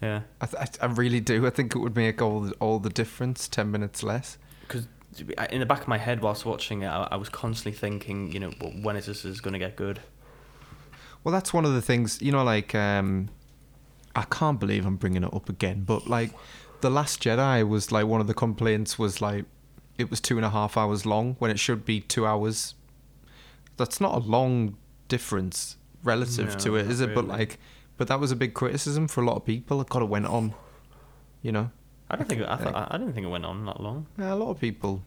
Speaker 1: yeah,
Speaker 2: I, th- I I really do. I think it would make all the, all the difference. Ten minutes less.
Speaker 1: because in the back of my head whilst watching it, I, I was constantly thinking, you know, well, when is this is going to get good?
Speaker 2: Well, that's one of the things. You know, like um, I can't believe I'm bringing it up again, but like the Last Jedi was like one of the complaints was like it was two and a half hours long when it should be two hours. That's not a long difference relative to it, is it, it?
Speaker 1: But
Speaker 2: like, but that was a big criticism for a lot of people. It kind of went on. You know,
Speaker 1: I don't think I, thought, I, I didn't think it went on that long.
Speaker 2: Yeah, a lot of people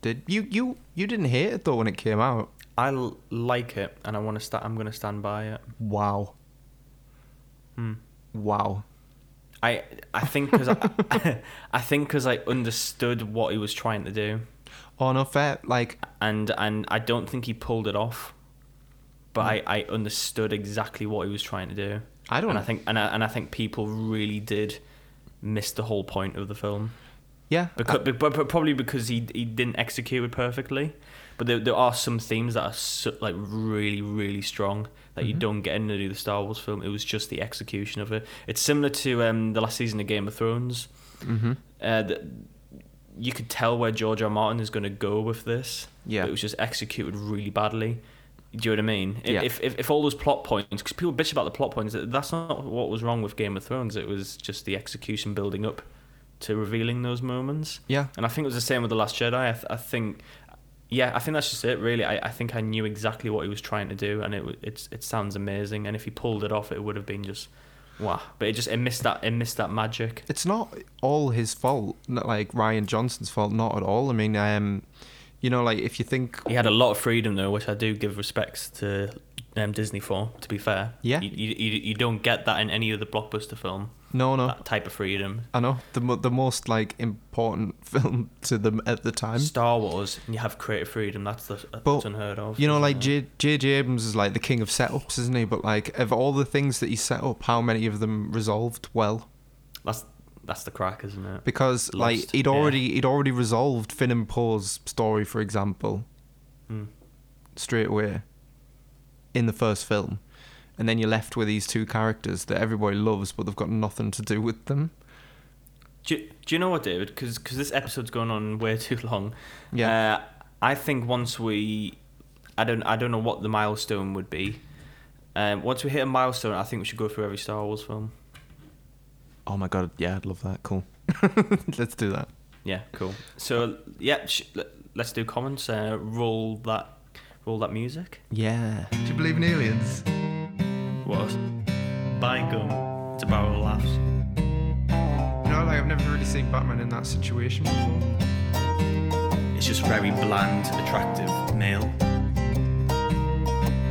Speaker 2: did. You you you didn't hate it though when it came out.
Speaker 1: I l- like it, and I want to sta I'm going to stand by it.
Speaker 2: Wow,
Speaker 1: Hmm.
Speaker 2: wow.
Speaker 1: I I think because I, [LAUGHS] I think because I understood what he was trying to do,
Speaker 2: Oh no, fair. Like
Speaker 1: and and I don't think he pulled it off. But I, I understood exactly what he was trying to do.
Speaker 2: I don't.
Speaker 1: and I think and I, and I think people really did miss the whole point of the film
Speaker 2: yeah,
Speaker 1: because but, but probably because he he didn't execute it perfectly. But there there are some themes that are so, like really really strong that you
Speaker 2: Mhm.
Speaker 1: don't get in any of the Star Wars film. It was just the execution of it. It's similar to um the last season of Game of Thrones.
Speaker 2: Mm-hmm.
Speaker 1: Uh, the, you could tell where George R. Martin is going to go with this.
Speaker 2: Yeah.
Speaker 1: it was just executed really badly. Do you know what I mean?
Speaker 2: Yeah.
Speaker 1: If, if if all those plot points, because people bitch about the plot points, that's not what was wrong with Game of Thrones. It was just the execution building up to revealing those moments.
Speaker 2: Yeah.
Speaker 1: And I think it was the same with the Last Jedi. I, th- I think, yeah, I think that's just it. Really, I, I think I knew exactly what he was trying to do, and it it's it sounds amazing. And if he pulled it off, it would have been just wow. But it just it missed that it missed that magic.
Speaker 2: It's not all his fault. Not like Rian Johnson's fault. Not at all. I mean, um, you know, like if you think,
Speaker 1: He had a lot of freedom though, which I do give respects to um, Disney for. To be fair,
Speaker 2: Yeah.
Speaker 1: you, you you you don't get that in any other blockbuster film.
Speaker 2: No, no,
Speaker 1: That type of freedom.
Speaker 2: I know the mo- the most like important [LAUGHS] film to them at the time.
Speaker 1: Star Wars, and you have creative freedom. That's the, that's
Speaker 2: But,
Speaker 1: unheard of.
Speaker 2: You know, like
Speaker 1: it?
Speaker 2: J J Abrams is like the king of setups, isn't he? But like of all the things that he set up, how many of them resolved well?
Speaker 1: that's that's the crack, isn't it?
Speaker 2: Because like he'd
Speaker 1: yeah.
Speaker 2: already he'd already resolved Finn and Poe's story, for example.
Speaker 1: Mm.
Speaker 2: straight away in the first film, and then you're left with these two characters that everybody loves, but they've got nothing to do with them.
Speaker 1: Do you, do you know what, David? Because this episode's going on [LAUGHS] way too long.
Speaker 2: Yeah.
Speaker 1: Uh, I think once we, I don't, I don't know what the milestone would be. Um, once we hit a milestone, I think we should go through every Star Wars film.
Speaker 2: Oh my god, yeah, I'd love that. Cool. [LAUGHS] Let's do that.
Speaker 1: Yeah, cool. So yeah, sh- let- let's do comments. Uh, roll that, roll that music.
Speaker 2: Yeah. Do you believe in aliens?
Speaker 1: What? By gum. It's a barrel of laughs.
Speaker 2: You know, like I've never really seen Batman in that situation before.
Speaker 1: It's just very bland, attractive male.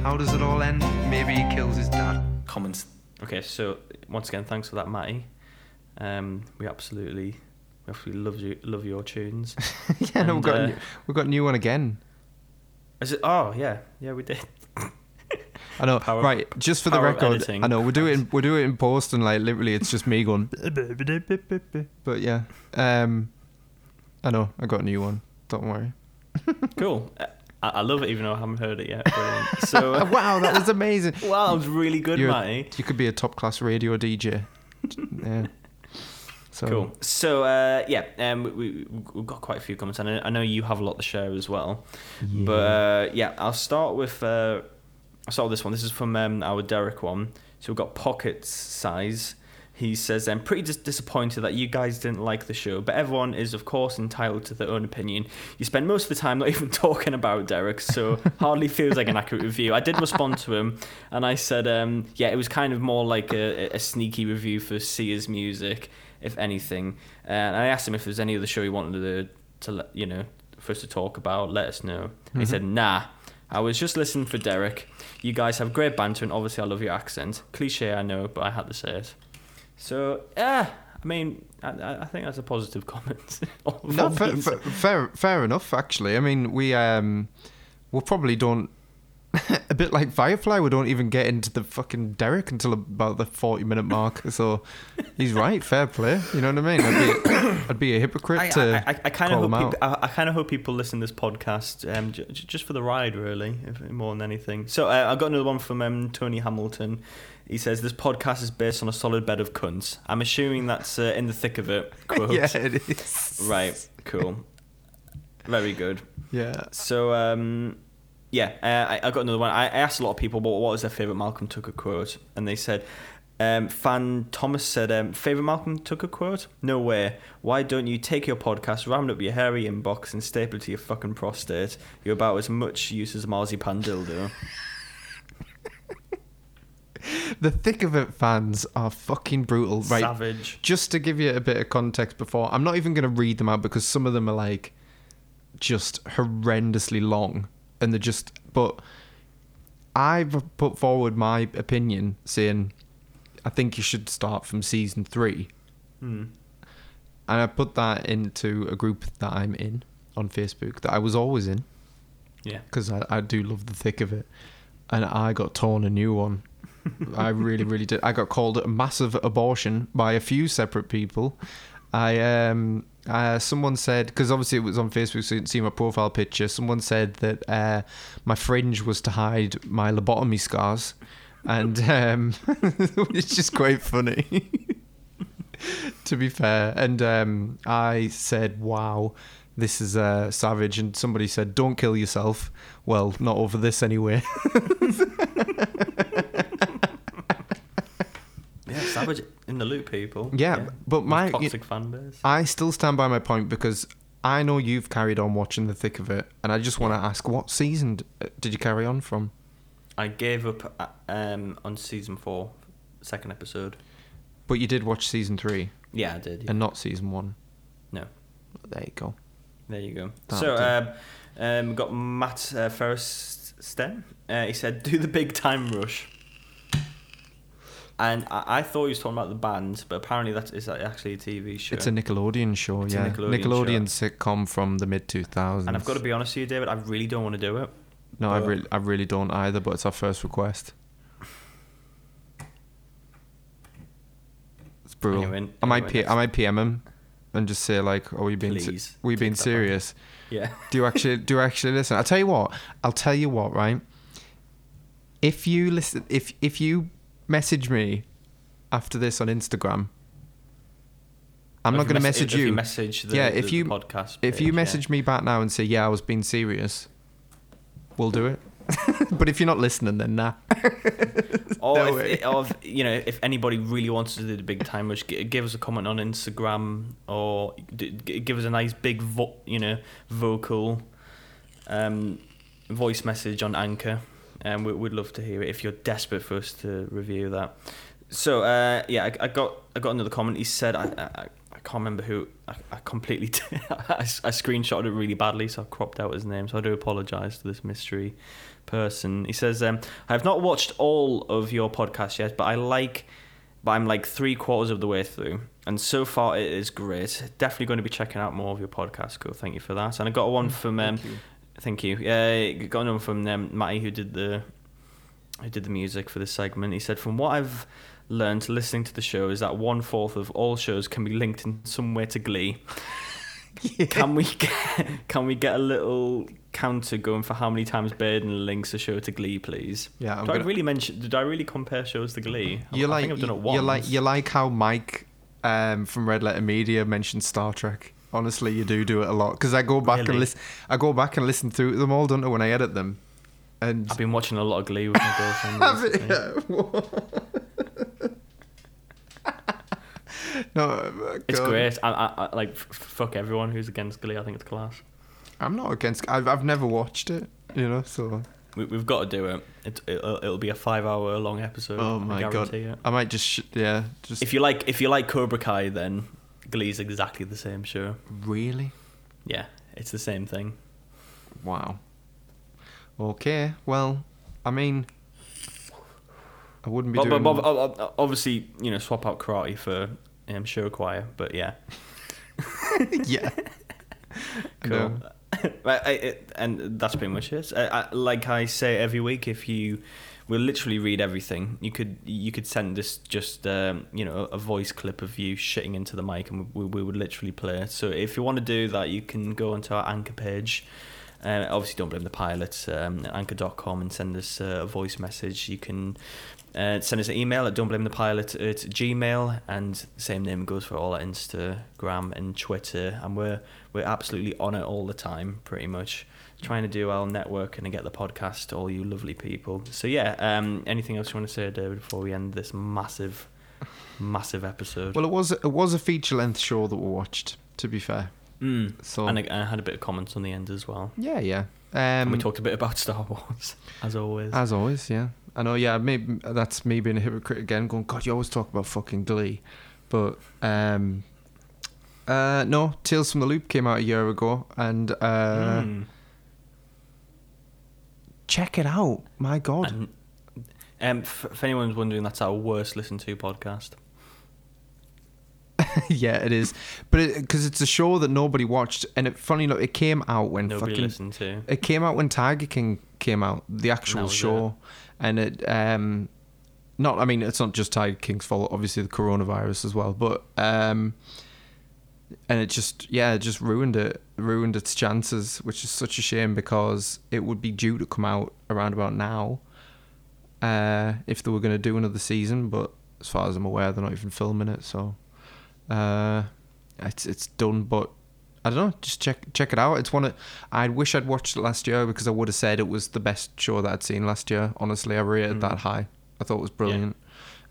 Speaker 2: How does it all end? Maybe he kills his dad.
Speaker 1: Comments. Okay, so once again, thanks for that, Matty. Um, we absolutely, we absolutely love you, love your tunes. [LAUGHS]
Speaker 2: yeah, no, we've got, a
Speaker 1: uh,
Speaker 2: new, we've got a new one again.
Speaker 1: Is it? Oh yeah, yeah, we did.
Speaker 2: I know.
Speaker 1: Power-
Speaker 2: right, just for the record. I know we're doing we're doing it in post and like literally it's just me going. [LAUGHS] but yeah, um, I know I got a new one. Don't worry.
Speaker 1: Cool. Uh, I, I love it, even though I haven't heard it yet. Brilliant. [LAUGHS] So, uh,
Speaker 2: wow, that was amazing. [LAUGHS]
Speaker 1: wow, that was really good,
Speaker 2: You're-
Speaker 1: Matty.
Speaker 2: You could be a top class radio DJ. yeah. So
Speaker 1: Cool. So uh, yeah, um, we, we we've got quite a few comments, and I know you have a lot to share as well. But uh, yeah, I'll start with uh, Start with this one. This is from um, our Derek one. So we've got pockets size. He says, "I'm pretty dis- disappointed that you guys didn't like the show, but everyone is of course entitled to their own opinion. You spend most of the time not [LAUGHS] even talking about Derek, so hardly feels like an accurate review." I did respond to him, and I said, um, "Yeah, it was kind of more like a, a sneaky review for Sears music, if anything." Uh, and I asked him if there's any other show he wanted to, to let- you know, for us to talk about. Let us know. He said, "Nah." I was just listening for Derek. You guys have great banter, and obviously I love your accent. Cliche, I know, but I had to say it. So, yeah, I mean, I, I think that's a positive [LAUGHS] comment.
Speaker 2: No, fair, fair, fair enough. Actually, I mean, we um, we probably don't. [LAUGHS] a bit like Firefly, we don't even get into the fucking Derek until about the forty minute mark. So he's right. Fair play. You know what I mean? I'd be, [COUGHS] I'd be a hypocrite
Speaker 1: I,
Speaker 2: to.
Speaker 1: I, I, I kind of hope people, I, I kind of hope people listen to this podcast um, j- just for the ride, really, if, more than anything. So uh, I got another one from um, Tony Hamilton. He says this podcast is based on a solid bed of cunts. I'm assuming that's uh, in the thick of it. [LAUGHS] Quote.
Speaker 2: yeah, it is.
Speaker 1: Right. Cool. Very good.
Speaker 2: Yeah.
Speaker 1: So um, yeah, uh, I, I got another one. I, I asked a lot of people what, what was their favorite Malcolm Tucker quote, and they said. Um, fan Thomas said, um, "Favorite Malcolm Tucker quote? No way. Why don't you take your podcast, ram it up your hairy inbox, and staple it to your fucking prostate? You're about as much use as a marzipan dildo." [LAUGHS]
Speaker 2: The thick of it fans are fucking brutal. Right.
Speaker 1: Savage.
Speaker 2: just to give you a bit of context before, I'm not even going to read them out because some of them are like just horrendously long and they're just, but I've put forward my opinion saying I think you should start from season three.
Speaker 1: Hmm.
Speaker 2: And I put that into a group that I'm in on Facebook that I was always in
Speaker 1: Yeah.
Speaker 2: because I, I do love the thick of it. And I got torn a new one. I really, really did. I got called a massive abortion by a few separate people. I um uh someone said because obviously it was on Facebook, so you can see my profile picture. Someone said that uh my fringe was to hide my lobotomy scars, and [LAUGHS] um [LAUGHS] it's just quite funny. [LAUGHS] to be fair, and um I said, "Wow." This is uh, savage, and somebody said, "Don't kill yourself." Well, not over this anyway.
Speaker 1: Yeah, savage in the loop, people.
Speaker 2: Yeah, but
Speaker 1: With
Speaker 2: my-
Speaker 1: toxic fan base.
Speaker 2: I still stand by my point because I know you've carried on watching the thick of it, and I just want to ask, what season uh, did you carry on from?
Speaker 1: I gave up uh, um, on season four, second episode.
Speaker 2: But you did watch season three
Speaker 1: Yeah, I did. yeah.
Speaker 2: and not season one.
Speaker 1: No.
Speaker 2: There you go.
Speaker 1: There you go.
Speaker 2: That'll
Speaker 1: so, um, um, we got Matt uh, Ferris Sten. Uh, he said, "Do the big time rush." And I, I thought he was talking about the band, but apparently that is actually a TV show.
Speaker 2: It's a Nickelodeon show,
Speaker 1: It's
Speaker 2: yeah.
Speaker 1: Nickelodeon
Speaker 2: sitcom from the mid 2000s.
Speaker 1: and I've got to be honest with you, David. I really don't want to do it.
Speaker 2: No, I really, I really don't either, but it's our first request. It's brutal.
Speaker 1: Anyway,
Speaker 2: I might,
Speaker 1: anyway,
Speaker 2: P- I might PM him. and just say like, "Are we being se- we being
Speaker 1: take that back.
Speaker 2: serious?" [LAUGHS]
Speaker 1: Yeah.
Speaker 2: Do you actually do you actually listen? I'll tell you what. I'll tell you what. Right. If you listen, if if you message me after this on Instagram, I'm not going to
Speaker 1: mess-
Speaker 2: message
Speaker 1: if
Speaker 2: you.
Speaker 1: message the,
Speaker 2: Yeah, if
Speaker 1: the
Speaker 2: you-
Speaker 1: podcast.
Speaker 2: if you
Speaker 1: page, yeah.
Speaker 2: message me back now and say, "Yeah, I was being serious," we'll do it. [LAUGHS] but if you're not listening, then nah. [LAUGHS]
Speaker 1: or
Speaker 2: No
Speaker 1: if, or if you know if anybody really wants to do the big time rush, gi- give us a comment on Instagram or d- g- give us a nice big vo- you know vocal um, voice message on Anchor, and we, we'd love to hear it if you're desperate for us to review that. So uh, yeah, I, I got I got another comment. He said I I, I can't remember who I, I completely [LAUGHS] I, s- I screenshotted it really badly, so I cropped out his name. So I do apologise to this mystery person. He says, um, "I have not watched all of your podcasts yet, but I like, but I'm like three quarters of the way through, and so far it is great. Definitely going to be checking out more of your podcast. Cool, thank you for that. And I got one from um, Thank you. Yeah, got another from um, Matty who did the who did the music for this segment. He said, "From what I've learned listening to the show, is that one fourth of all shows can be linked in some way to Glee. [LAUGHS] Can we [LAUGHS] get, can we get a little counter going for how many times Baden links a show to Glee, please?
Speaker 2: Yeah, I'm
Speaker 1: did I
Speaker 2: gonna-
Speaker 1: really mention? Did I really compare shows to Glee? I-
Speaker 2: You
Speaker 1: I
Speaker 2: like
Speaker 1: think I've done it once.
Speaker 2: you like you like how Mike um, from Red Letter Media mentioned Star Trek. Honestly, you do do it a lot because I go back and listen. I go back and listen through them all, don't I, when I edit them. And
Speaker 1: I've been watching a lot of Glee with my girlfriend. [LAUGHS] [LAUGHS]
Speaker 2: no, uh,
Speaker 1: It's great. I, I, I like f- fuck everyone who's against Glee. I think it's class.
Speaker 2: I'm not against. I've I've never watched it. You know, so
Speaker 1: We, we've got to do it. it it'll, it'll be a five-hour long episode.
Speaker 2: oh
Speaker 1: I
Speaker 2: my god,
Speaker 1: it.
Speaker 2: I might just sh- yeah, just
Speaker 1: If you like, if you like Cobra Kai, then Glee's exactly the same show.
Speaker 2: really
Speaker 1: Yeah, it's the same thing.
Speaker 2: wow. Okay, well, I mean, I wouldn't be
Speaker 1: But,
Speaker 2: doing.
Speaker 1: but, but, ob- ob- obviously, you know, swap out karate for um, show choir. But yeah, [LAUGHS]
Speaker 2: yeah. [LAUGHS]
Speaker 1: cool.
Speaker 2: No.
Speaker 1: Right, I, and that's pretty much it. I, I, like I say every week, if you will literally read everything, you could you could send us just um, you know a voice clip of you shitting into the mic, and we, we would literally play. So if you want to do that, you can go onto our anchor page. Uh, obviously, don't blame the pilots. Um, anchor.com and send us uh, a voice message. You can uh, send us an email at don't blame the pilot at gmail, and same name goes for all our Instagram and Twitter. And we're we're absolutely on it all the time, pretty much trying to do our networking and get the podcast to all you lovely people. So yeah, um, anything else you want to say, David, before we end this massive, massive episode?
Speaker 2: Well, it was it was a feature length show that we watched. To be fair,
Speaker 1: Mm.
Speaker 2: so
Speaker 1: and I, and I had a bit of comments on the end as well.
Speaker 2: yeah, yeah.
Speaker 1: And
Speaker 2: Um,
Speaker 1: we talked a bit about [LAUGHS] Star Wars, as always.
Speaker 2: As always, yeah. I know, yeah, maybe that's me being a hypocrite again, going, God, you always talk about fucking Glee. But, um, uh, no, Tales from the Loop came out a year ago, and, uh,
Speaker 1: Mm.
Speaker 2: Check it out. My God.
Speaker 1: And um, f- if anyone's wondering, that's our worst listened to podcast. [LAUGHS]
Speaker 2: yeah, it is. But because it's a show that nobody watched, and it, funny enough, it came out when
Speaker 1: Nobody
Speaker 2: fucking.
Speaker 1: listened to.
Speaker 2: It came out when Tiger King came out, the actual show, and it um, not. I mean, it's not just Tiger King's fault. Obviously, the coronavirus as well, but um, and it just yeah, it just ruined it, ruined its chances, which is such a shame because it would be due to come out around about now, uh, if they were going to do another season. But as far as I'm aware, they're not even filming it, so uh, it's it's done. But I don't know. Just check check it out. It's one. Of, I wish I'd watched it last year because I would have said it was the best show that I'd seen last year. Honestly, I rated
Speaker 1: Mm.
Speaker 2: that high. I thought it was brilliant.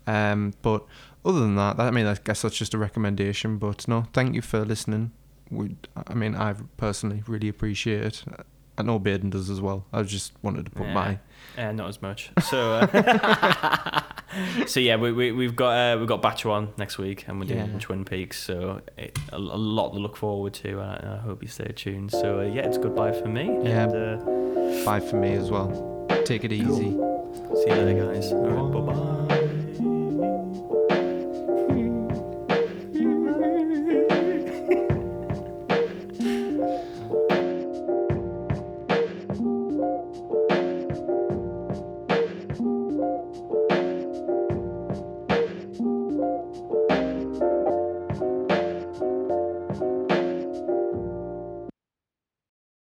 Speaker 2: Um, but other than that, I mean, I guess that's just a recommendation. But no, thank you for listening. We, I mean, I personally really appreciate it. I know Baden does as well. I just wanted to put
Speaker 1: Yeah.
Speaker 2: my
Speaker 1: Uh, not as much. So, uh, [LAUGHS] so yeah, we, we we've got uh, we've got Bachelor on next week, and we're doing
Speaker 2: Yeah.
Speaker 1: Twin Peaks. So it, a, a lot to look forward to, and I, I hope you stay tuned. So uh, yeah, it's goodbye for me.
Speaker 2: Yeah.
Speaker 1: And, uh,
Speaker 2: five for me as well. Take it easy.
Speaker 1: see you later, guys. All right, bye bye.